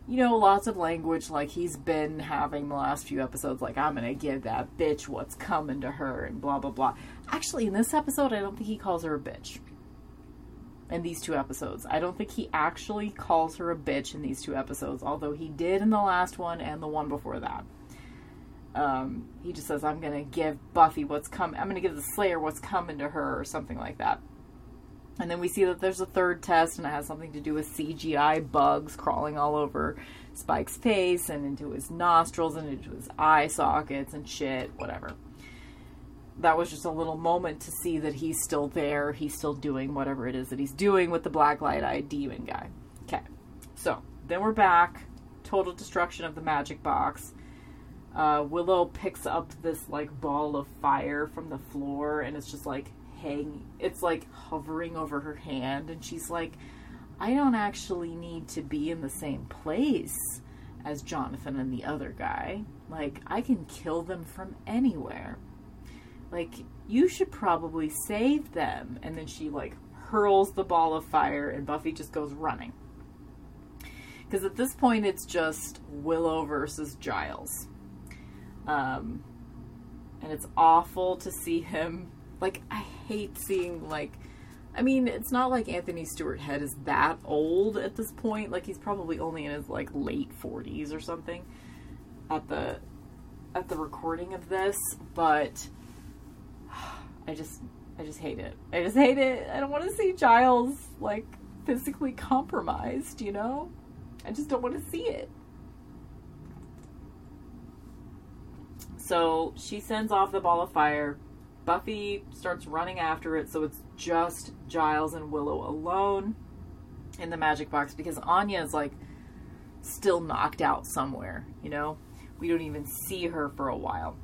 you know, lots of language like he's been having the last few episodes, like, I'm gonna give that bitch what's coming to her, and blah, blah, blah. Actually, in this episode, I don't think he calls her a bitch. In these two episodes. I don't think he actually calls her a bitch in these two episodes, although he did in the last one and the one before that. Um, he just says, I'm gonna give Buffy what's coming, I'm gonna give the Slayer what's coming to her, or something like that. And then we see that there's a third test, and it has something to do with CGI bugs crawling all over Spike's face and into his nostrils and into his eye sockets and shit, whatever. That was just a little moment to see that he's still there. He's still doing whatever it is that he's doing with the black light eyed demon guy. Okay. So then we're back. Total destruction of the magic box. Uh, Willow picks up this like ball of fire from the floor, and it's just like hang it's like hovering over her hand and she's like I don't actually need to be in the same place as Jonathan and the other guy. Like I can kill them from anywhere. Like you should probably save them and then she like hurls the ball of fire and Buffy just goes running. Cuz at this point it's just Willow versus Giles. Um and it's awful to see him like I hate seeing like I mean, it's not like Anthony Stewart Head is that old at this point. Like he's probably only in his like late 40s or something at the at the recording of this, but I just I just hate it. I just hate it. I don't want to see Giles like physically compromised, you know? I just don't want to see it. So she sends off the ball of fire Buffy starts running after it, so it's just Giles and Willow alone in the magic box because Anya is like still knocked out somewhere, you know? We don't even see her for a while.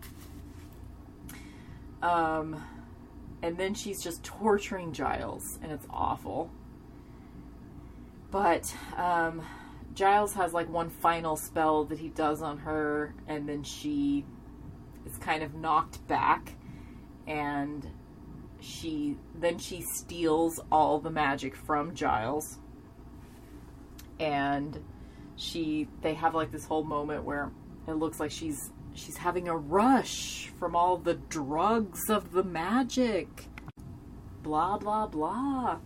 Um, and then she's just torturing Giles, and it's awful. But um, Giles has like one final spell that he does on her, and then she is kind of knocked back and she then she steals all the magic from Giles and she they have like this whole moment where it looks like she's she's having a rush from all the drugs of the magic blah, blah, blah.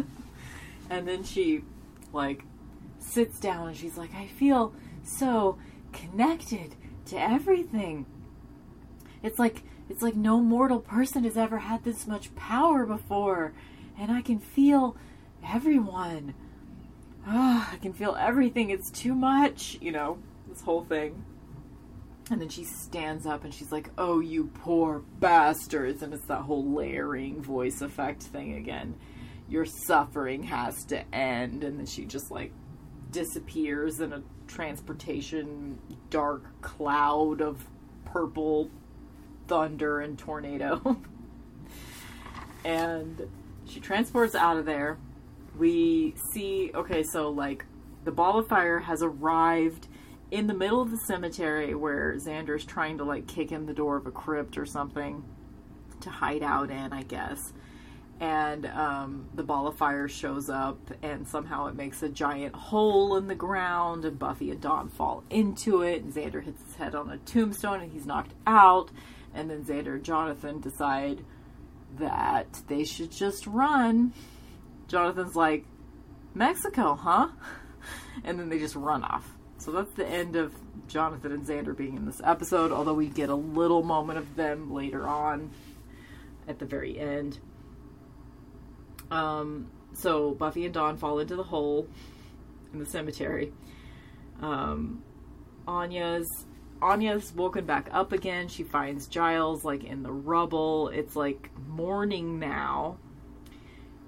and then she, like, sits down and she's like, I feel so connected to everything. It's like it's like no mortal person has ever had this much power before, and I can feel everyone. Oh, I can feel everything. It's too much, you know, this whole thing. And then she stands up and she's like, Oh, you poor bastards. And it's that whole layering voice effect thing again. Your suffering has to end. And then she just like disappears in a transportation dark cloud of purple thunder and tornado. and she transports out of there. We see, okay, so like the ball of fire has arrived in the middle of the cemetery where Xander's trying to like kick in the door of a crypt or something to hide out in, I guess. And um, the ball of fire shows up, and somehow it makes a giant hole in the ground, and Buffy and Dawn fall into it, and Xander hits his head on a tombstone, and he's knocked out. And then Xander and Jonathan decide that they should just run. Jonathan's like, Mexico, huh? And then they just run off. So that's the end of Jonathan and Xander being in this episode, although we get a little moment of them later on at the very end. Um, so Buffy and Dawn fall into the hole in the cemetery. Um, Anya's Anya's woken back up again. She finds Giles like in the rubble. It's like morning now.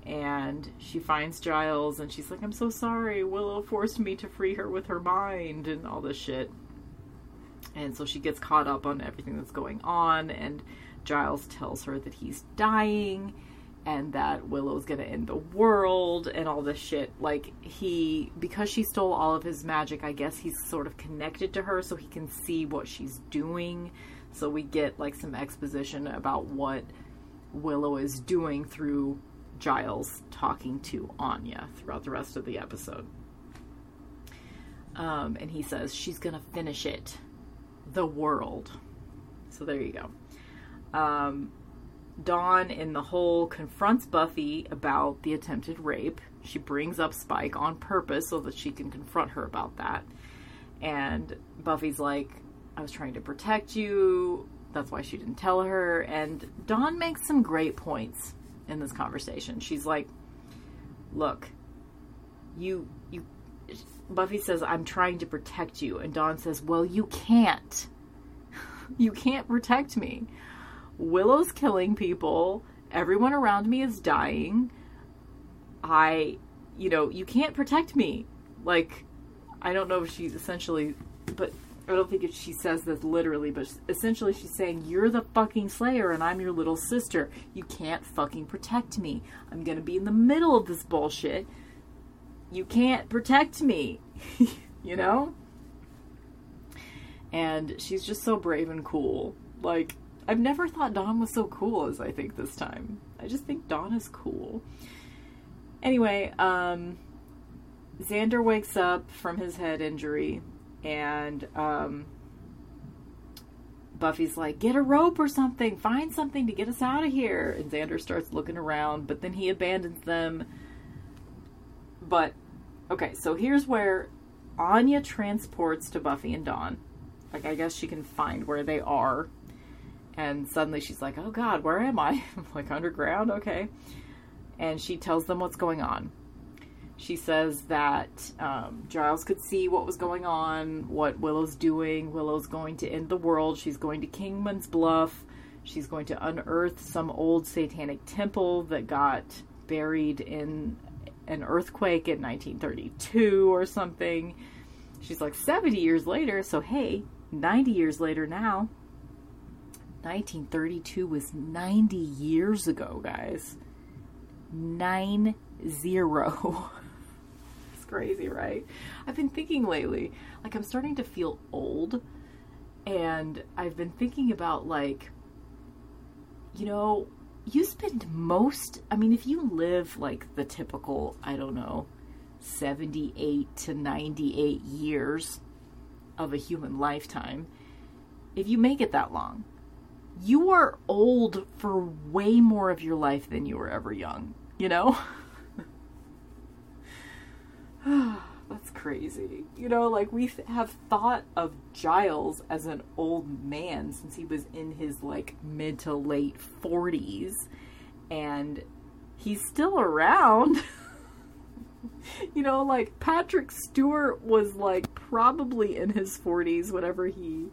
And she finds Giles and she's like, I'm so sorry. Willow forced me to free her with her mind and all this shit. And so she gets caught up on everything that's going on. And Giles tells her that he's dying and that Willow's gonna end the world and all this shit. Like, he, because she stole all of his magic, I guess he's sort of connected to her so he can see what she's doing. So we get like some exposition about what Willow is doing through Giles talking to Anya throughout the rest of the episode. Um, and he says she's gonna finish it, the world. So there you go. Um, Dawn in the hole confronts Buffy about the attempted rape. She brings up Spike on purpose so that she can confront her about that. And Buffy's like, I was trying to protect you. That's why she didn't tell her. And Dawn makes some great points in this conversation. She's like, Look, you, you, Buffy says, I'm trying to protect you. And Dawn says, Well, you can't. you can't protect me. Willow's killing people. Everyone around me is dying. I, you know, you can't protect me. Like, I don't know if she's essentially, but I don't think she says this literally, but essentially she's saying, You're the fucking Slayer and I'm your little sister. You can't fucking protect me. I'm gonna be in the middle of this bullshit. You can't protect me. you know? And she's just so brave and cool. Like, I've never thought Dawn was so cool as I think this time. I just think Dawn is cool. Anyway, um, Xander wakes up from his head injury, and um, Buffy's like, "Get a rope or something. Find something to get us out of here." And Xander starts looking around, but then he abandons them. But okay, so here's where Anya transports to Buffy and Dawn. Like, I guess she can find where they are and suddenly she's like, "Oh God, where am I? Like underground, okay." And she tells them what's going on. She says that um, Giles could see what was going on, what Willow's doing. Willow's going to end the world. She's going to Kingman's Bluff. She's going to unearth some old satanic temple that got buried in an earthquake in 1932 or something. She's like 70 years later, so hey, 90 years later now, 1932 was 90 years ago, guys. Nine zero. crazy, right? I've been thinking lately, like, I'm starting to feel old, and I've been thinking about, like, you know, you spend most, I mean, if you live like the typical, I don't know, 78 to 98 years of a human lifetime, if you make it that long, you are old for way more of your life than you were ever young, you know? That's crazy. You know, like we have thought of Giles as an old man since he was in his like mid to late 40s and he's still around. you know, like Patrick Stewart was like probably in his 40s whenever he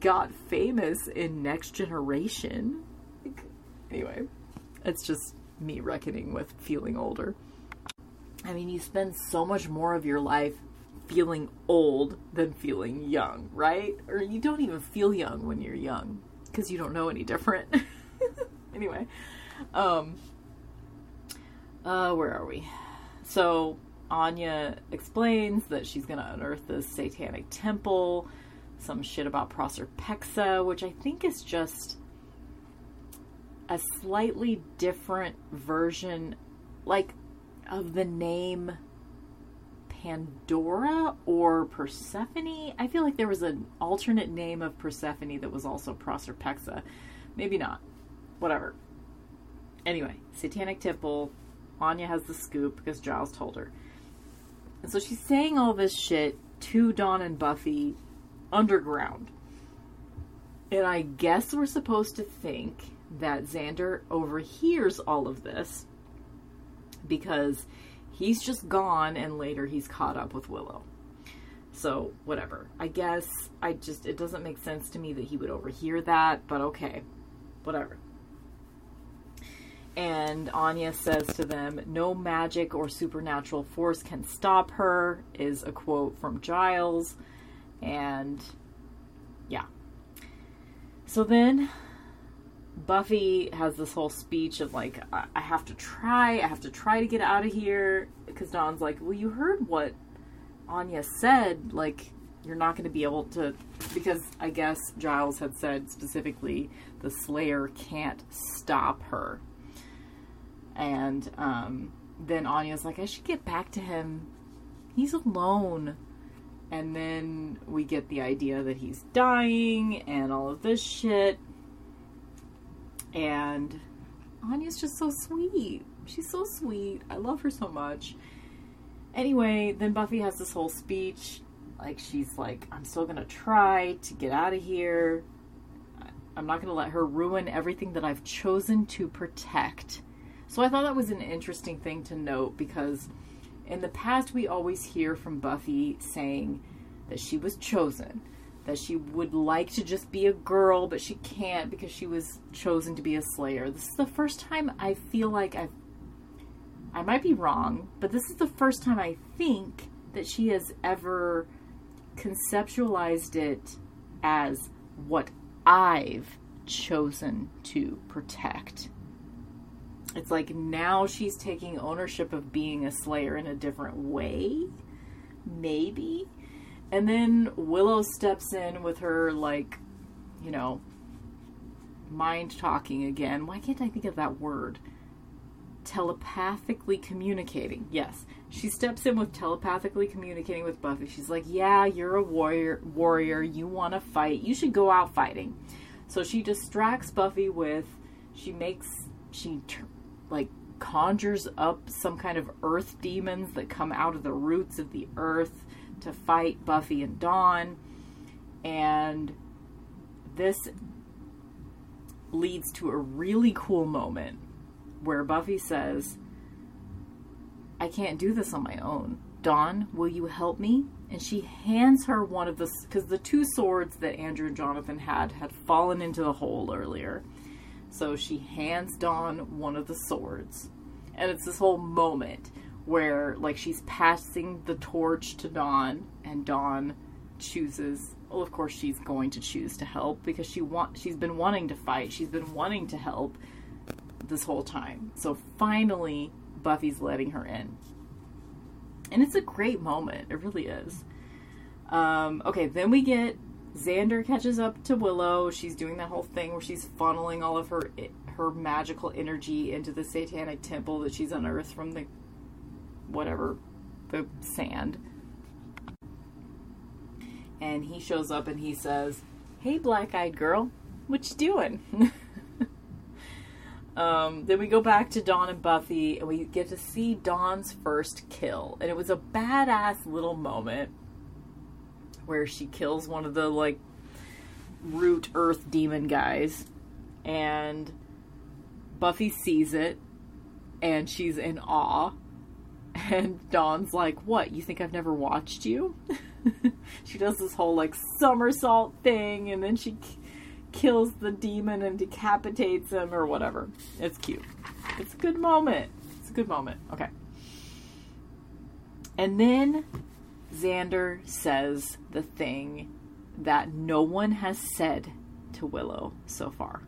got famous in Next Generation. Anyway, it's just me reckoning with feeling older. I mean, you spend so much more of your life feeling old than feeling young, right? Or you don't even feel young when you're young because you don't know any different. anyway, um, uh, where are we? So Anya explains that she's to unearth this satanic temple some shit about Proserpina, which I think is just a slightly different version, like, of the name Pandora or Persephone. I feel like there was an alternate name of Persephone that was also Proserpina. Maybe not. Whatever. Anyway, Satanic Temple. Anya has the scoop because Giles told her. And so she's saying all this shit to Dawn and Buffy underground. And I guess we're supposed to think that Xander overhears all of this because he's just gone and later he's caught up with Willow. So, whatever. I guess I just, it doesn't make sense to me that he would overhear that, but okay. Whatever. And Anya says to them, No magic or supernatural force can stop her, is a quote from Giles. And yeah. So then Buffy has this whole speech of like, I, have to try, I have to try to get out of here. Because Dawn's like, Well, you heard what Anya said. Like, you're not going to be able to. Because I guess Giles had said specifically the Slayer can't stop her. And um, then Anya's like, I should get back to him. He's alone and then we get the idea that he's dying and all of this shit. And Anya's just so sweet. She's so sweet. I love her so much. Anyway, then Buffy has this whole speech. Like, she's like, I'm still gonna try to get out of here. I'm not gonna let her ruin everything that I've chosen to protect. So I thought that was an interesting thing to note because in the past, we always hear from Buffy saying that she was chosen, that she would like to just be a girl, but she can't because she was chosen to be a slayer. This is the first time I feel like I've. I might be wrong, but this is the first time I think that she has ever conceptualized it as what I've chosen to protect it's like now she's taking ownership of being a slayer in a different way maybe and then willow steps in with her like you know mind talking again. Why can't i think of that word? Telepathically communicating. Yes. She steps in with telepathically communicating with buffy. She's like yeah you're a warrior warrior. You want to fight. You should go out fighting. So she distracts buffy with she makes she like conjures up some kind of earth demons that come out of the roots of the earth to fight Buffy and Dawn. And this leads to a really cool moment where Buffy says, I can't do this on my own. Dawn, will you help me? And she hands her one of the, because the two swords that Andrew and Jonathan had had fallen into the hole earlier. So she hands Dawn one of the swords. And it's this whole moment where like she's passing the torch to Dawn and Dawn chooses well of course she's going to choose to help because she want she's been wanting to fight. She's been wanting to help this whole time. So finally Buffy's letting her in. And it's a great moment. It really is. Um, okay, then we get Xander catches up to Willow. She's doing that whole thing where she's funneling all of her her magical energy into the satanic temple that she's unearthed from the whatever the sand. And he shows up and he says, "Hey, black-eyed girl, what you doing? um, then we go back to Dawn and Buffy, and we get to see Dawn's first kill, and it was a badass little moment where she kills one of the like root earth demon guys, and Buffy sees it, and she's in awe. And Dawn's like, What? You think I've never watched you? she does this whole like somersault thing, and then she k- kills the demon and decapitates him or whatever. It's cute. It's a good moment. It's a good moment. Okay. And then Xander says the thing that no one has said to Willow so far.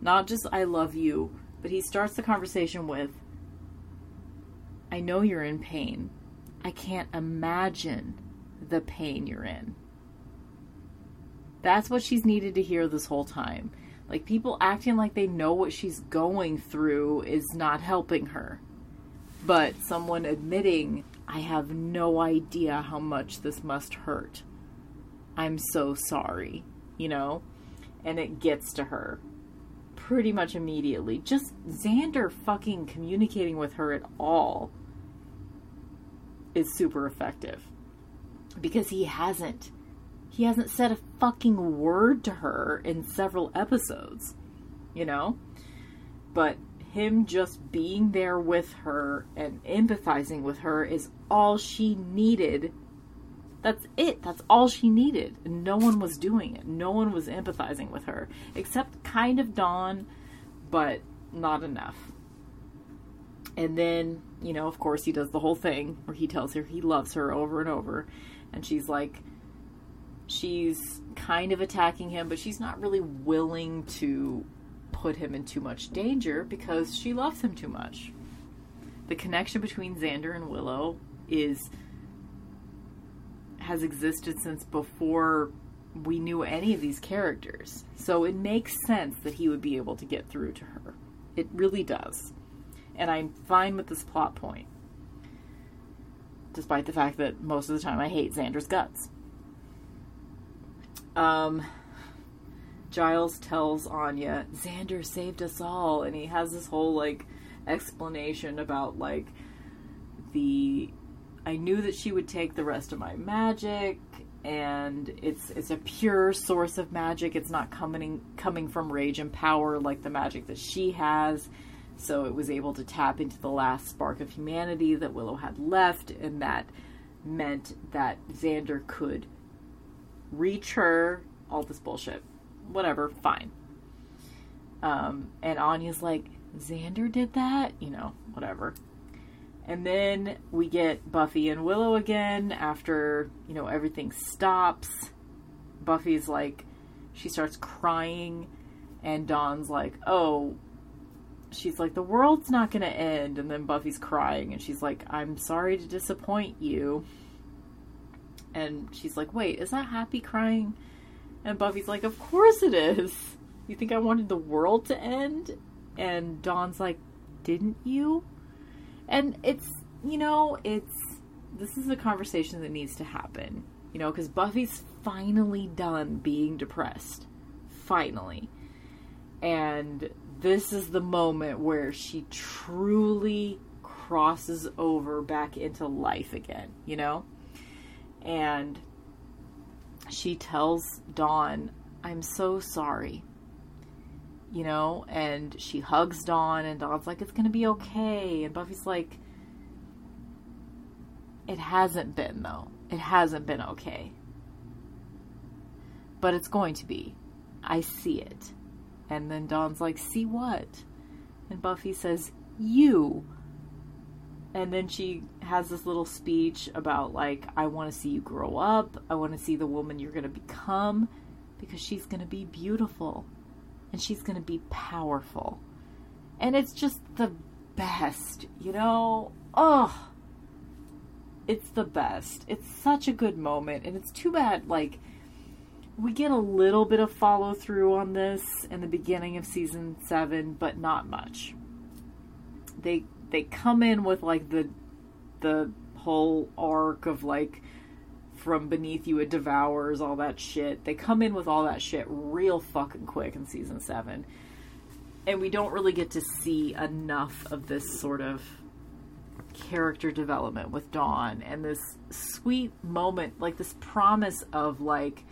Not just I love you, but he starts the conversation with I know you're in pain. I can't imagine the pain you're in. That's what she's needed to hear this whole time. Like people acting like they know what she's going through is not helping her. But someone admitting, I have no idea how much this must hurt. I'm so sorry, you know? And it gets to her pretty much immediately. Just Xander fucking communicating with her at all is super effective. Because he hasn't. He hasn't said a fucking word to her in several episodes, you know? But him just being there with her and empathizing with her is all she needed. That's it. That's all she needed. No one was doing it. No one was empathizing with her. Except kind of Dawn, but not enough. And then, you know, of course, he does the whole thing where he tells her he loves her over and over. And she's like, she's kind of attacking him, but she's not really willing to put him in too much danger because she loves him too much. The connection between Xander and Willow is has existed since before we knew any of these characters. So it makes sense that he would be able to get through to her. It really does. And I'm fine with this plot point. Despite the fact that most of the time I hate Xander's guts. Um Giles tells Anya, Xander saved us all, and he has this whole like explanation about like the I knew that she would take the rest of my magic and it's it's a pure source of magic. It's not coming coming from rage and power like the magic that she has. So it was able to tap into the last spark of humanity that Willow had left, and that meant that Xander could reach her. All this bullshit whatever, fine. Um, and Anya's like, Xander did that? You know, whatever. And then we get Buffy and Willow again after, you know, everything stops. Buffy's like, she starts crying, and Dawn's like, oh, she's like, the world's not gonna end. And then Buffy's crying, and she's like, I'm sorry to disappoint you. And she's like, wait, is that happy crying? And Buffy's like, Of course it is. You think I wanted the world to end? And Dawn's like, Didn't you? And it's, you know, it's, this is a conversation that needs to happen, you know, because Buffy's finally done being depressed. Finally. And this is the moment where she truly crosses over back into life again, you know? And she tells Dawn, I'm so sorry. You know, and she hugs Dawn, and Dawn's like, it's gonna be okay. And Buffy's like, it hasn't been, though. It hasn't been okay. But it's going to be. I see it. And then Dawn's like, see what? And Buffy says, you. And then she has this little speech about like i want to see you grow up. I want to see the woman you're going to become because she's going to be beautiful and she's going to be powerful. And it's just the best you know? Oh it's the best. It's such a good moment and it's too bad like we get a little bit of follow through on this in the beginning of season 7 but not much they they come in with like the the whole arc of like from beneath you it devours all that shit. They come in with all that shit real fucking quick in season 7. And we don't really get to see enough of this sort of character development with Dawn and this sweet moment, like this promise of like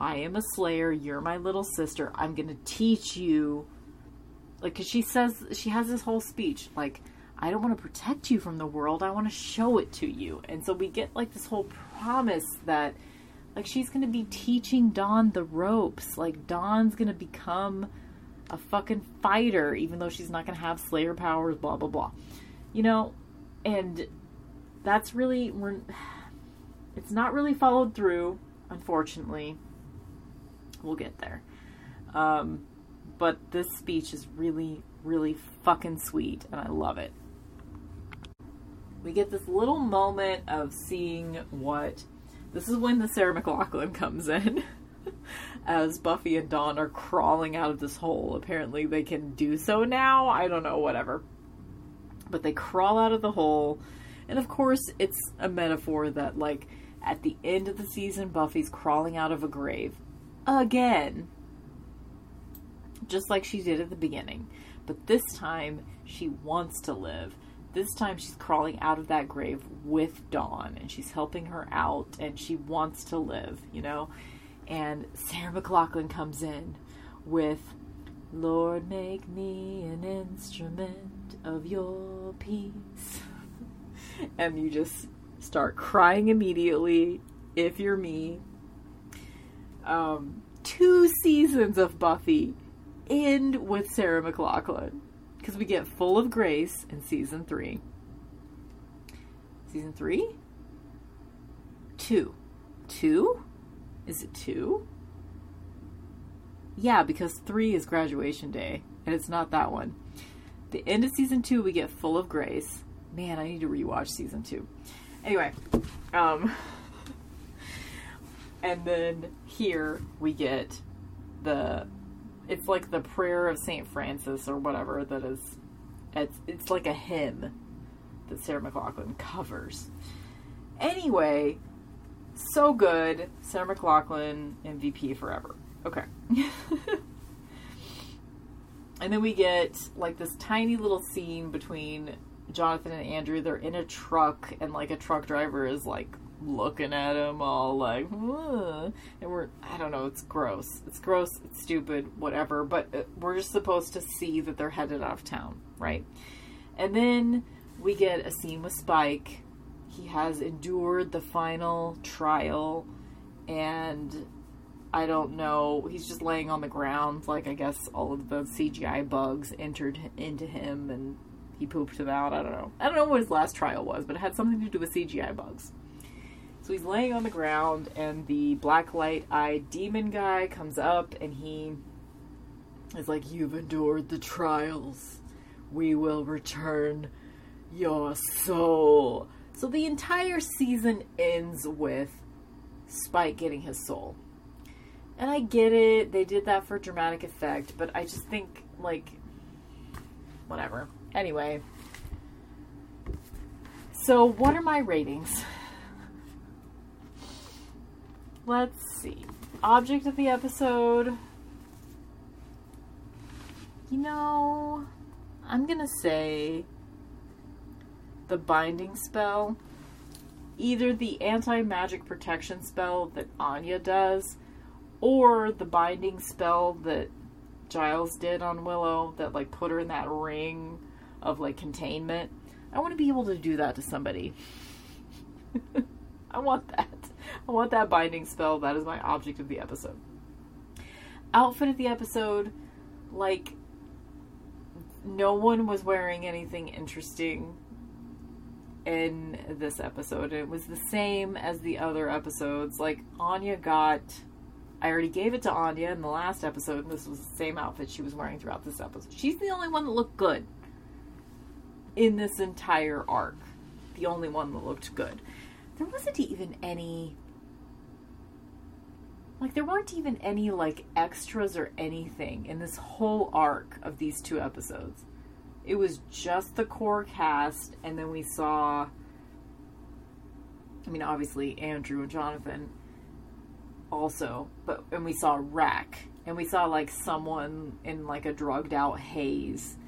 I am a slayer, you're my little sister. I'm going to teach you like cuz she says she has this whole speech like I don't want to protect you from the world. I want to show it to you. And so we get like this whole promise that like she's going to be teaching Dawn the ropes. Like Dawn's going to become a fucking fighter even though she's not going to have slayer powers blah blah blah. You know, and that's really we're it's not really followed through unfortunately. We'll get there. Um but this speech is really really fucking sweet and I love it we get this little moment of seeing what this is when the Sarah McLachlan comes in. As Buffy and Dawn are crawling out of this hole. Apparently, they can do so now. I don't know, whatever. But they crawl out of the hole. And of course, it's a metaphor that, like, at the end of the season, Buffy's crawling out of a grave. Again. Just like she did at the beginning. But this time, she wants to live this time she's crawling out of that grave with Dawn and she's helping her out and she wants to live, you know? And Sarah McLachlan comes in with Lord, make me an instrument of your peace. and you just start crying immediately if you're me. Um, two seasons of Buffy end with Sarah McLachlan because we get Full of Grace in season three. Season three? Two. Two? Is it two? Yeah, because three is graduation day, and it's not that one. The end of season two, we get Full of Grace. Man, I need to rewatch season two. Anyway, um, and then here we get the it's like the prayer of Saint Francis or whatever that is. It's it's like a hymn that Sarah McLachlan covers. Anyway, so good. Sarah McLachlan MVP forever. Okay. and then we get like this tiny little scene between Jonathan and Andrew. They're in a truck, and like a truck driver is like looking at him all like, and we're, I don't know, it's gross. It's gross, it's stupid, whatever, but uh, we're just supposed to see that they're headed out of town, right? And then we get a scene with Spike. He has endured the final trial, and I don't know, he's just laying on the ground, like I guess all of the CGI bugs entered into him and he pooped them out. I don't know. I don't know what his last trial was, but it had something to do with CGI bugs. So he's laying on the ground, and the black light eyed demon guy comes up and he is like, You've endured the trials. We will return your soul. So the entire season ends with Spike getting his soul. And I get it, they did that for dramatic effect, but I just think, like, whatever. Anyway. So, what are my ratings? Let's see. Object of the episode. You know, I'm gonna say the binding spell. Either the anti magic protection spell that Anya does, or the binding spell that Giles did on Willow that like put her in that ring of like containment. I want to be able to do that to somebody. I want that. I want that binding spell. That is my object of the episode. Outfit of the episode, like, no one was wearing anything interesting in this episode. It was the same as the other episodes. Like, Anya got. I already gave it to Anya in the last episode, and this was the same outfit she was wearing throughout this episode. She's the only one that looked good in this entire arc. The only one that looked good. There wasn't even any like there weren't even any like extras or anything in this whole arc of these two episodes. It was just the core cast and then we saw I mean, obviously Andrew and Jonathan also, but and we saw Rack, and we saw like someone in like a drugged out haze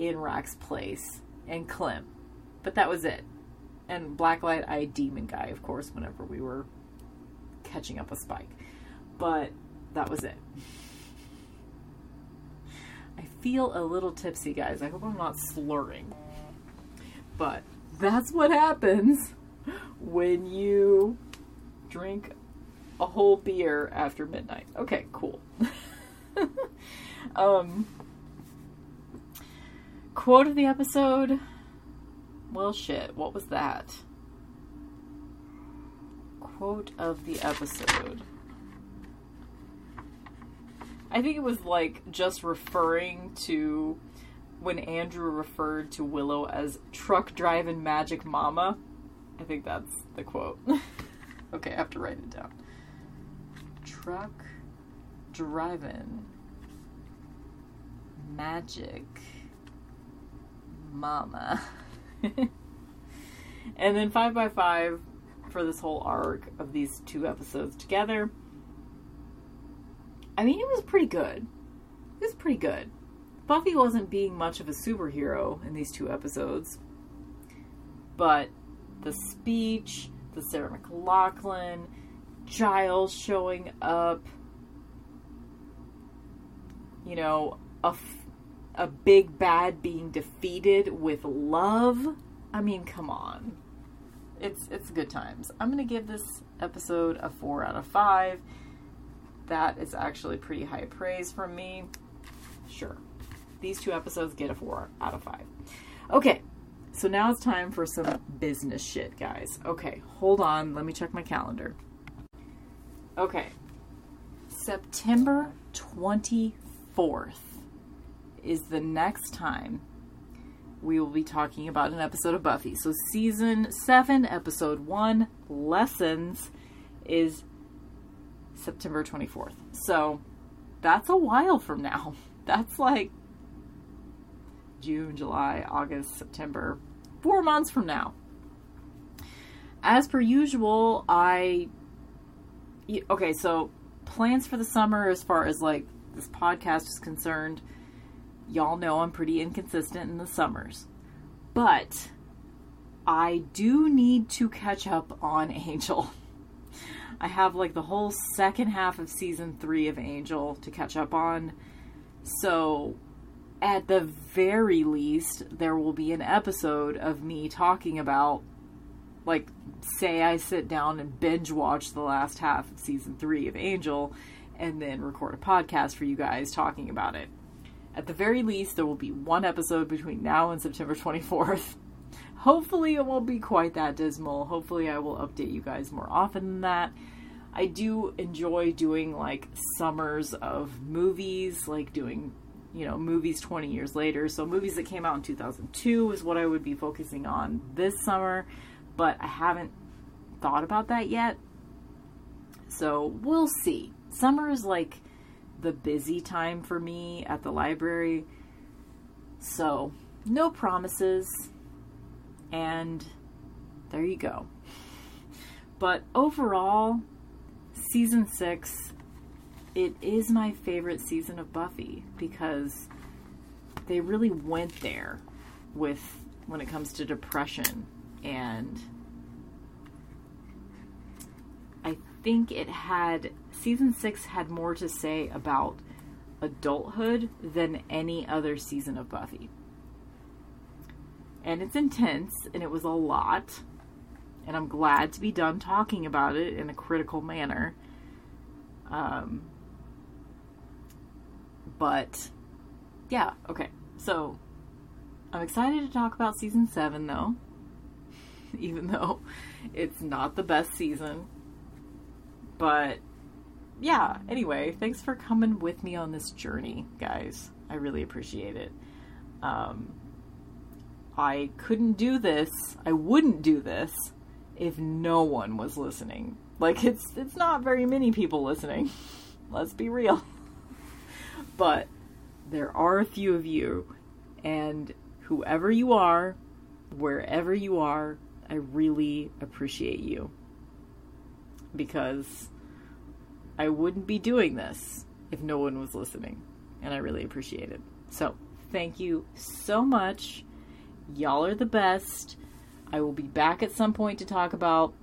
in Rack's place, and Clem, but that was it. And Blacklight Eye Demon Guy, of course, whenever we were catching up with Spike, but that was it. I feel a little tipsy, guys. I hope I'm not slurring. But that's what happens when you drink a whole beer after midnight. Okay, cool. um, quote of the episode. Well, shit. What was that? Quote of the episode. I think it was like just referring to when Andrew referred to Willow as truck driving magic mama. I think that's the quote. okay, I have to write it down. Truck driving magic mama. and then 5 by 5 for this whole arc of these two episodes together. I mean, it was pretty good. It was pretty good. Buffy wasn't being much of a superhero in these two episodes, but the speech, the Sarah McLachlan, Giles showing up, you know, a, a big bad being defeated with love. I mean, come on. It's it's good times. I'm going to give this episode a 4 out of 5. That is actually pretty high praise from me. Sure. These two episodes get a 4 out of 5. Okay. So now it's time for some business shit, guys. Okay, hold on. Let me check my calendar. Okay. September 24th is the next time we will be talking about an episode of Buffy. So, season 7, episode 1, Lessons, is September 24th. So, that's a while from now. That's like June, July, August, September, four months from now. As per usual, I. Okay, so plans for the summer as far as like this podcast is concerned, y'all know I'm pretty inconsistent in the summers. But I do need to catch up on Angel. I have like the whole second half of season three of Angel to catch up on. So at the very least, there will be an episode of me talking about, like, say I sit down and binge watch the last half of season three of Angel and then record a podcast for you guys talking about it. At the very least, there will be one episode between now and September 24th. Hopefully, it won't be quite that dismal. Hopefully, I will update you guys more often than that. I do enjoy doing like summers of movies, like doing you know, movies 20 years later. So movies that came out in 2002 is what I would be focusing on this summer, but I haven't thought about that yet. So we'll see. Summer is like the busy time for me at the library. So, no promises. And there you go. But overall, season 6 it is my favorite season of Buffy because they really went there with when it comes to depression and I think it had season 6 had more to say about adulthood than any other season of Buffy. And it's intense and it was a lot and I'm glad to be done talking about it in a critical manner. Um, but yeah, okay. So I'm excited to talk about season seven though, even though it's not the best season. But yeah, anyway, thanks for coming with me on this journey, guys. I really appreciate it. Um, I couldn't do this, I wouldn't do this if no one was listening. Like it's it's not very many people listening. Let's be real but there are a few of you, and whoever you are, wherever you are, I really appreciate you because I wouldn't be doing this if no one was listening, and I really appreciate it. So, thank you so much. Y'all are the best. I will be back at some point to talk about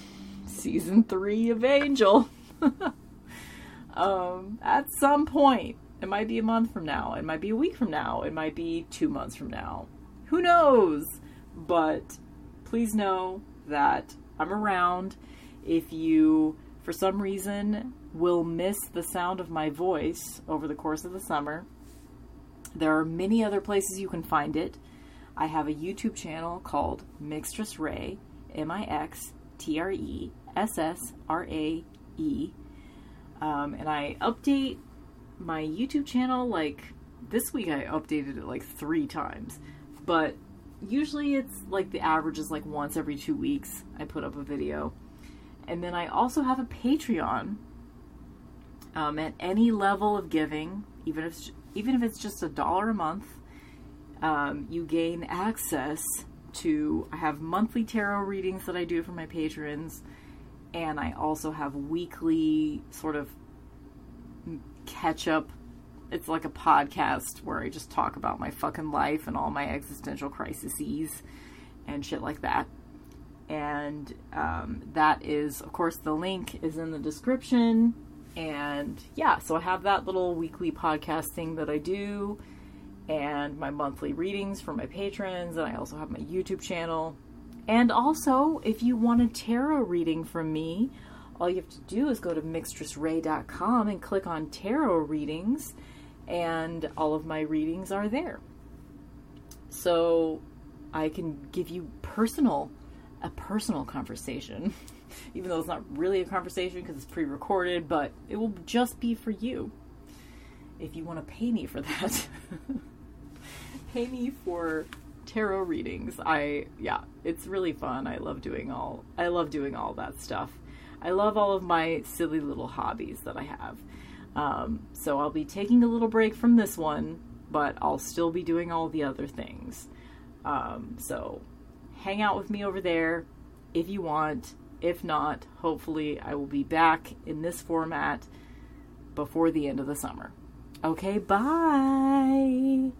season three of Angel. um, at some point. It might be a month from now. It might be a week from now. It might be two months from now. Who knows? But please know that I'm around. If you, for some reason, will miss the sound of my voice over the course of the summer, there are many other places you can find it. I have a YouTube channel called Mixtress Rae, M I X T R E S S R A E. Um, and I update my YouTube channel like this week I updated it like three times. But usually it's like the average is like once every two weeks I put up a video. And then I also have a Patreon. Um, at any level of giving, even if even if it's just a dollar a month, um, you gain access to. I have monthly tarot readings that I do for my patrons, and I also have weekly sort of catch up. It's like a podcast where I just talk about my fucking life and all my existential crises and shit like that. And um, that is, of course, the link is in the description. And yeah, so I have that little weekly podcast thing that I do, and my monthly readings for my patrons, and I also have my YouTube channel. And also, if you want a tarot reading from me, all you have to do is go to mixtressrae.com and click on tarot readings, and all of my readings are there. So I can give you personal, a personal conversation, even though it's not really a conversation because it's pre recorded, but it will just be for you. If you want to pay me for that, pay me for tarot readings. I, yeah, it's really fun. I love doing all, I love doing all that stuff. I love all of my silly little hobbies that I have. Um, so I'll be taking a little break from this one, but I'll still be doing all the other things. Um, so hang out with me over there if you want. If not, hopefully I will be back in this format before the end of the summer. Okay, bye.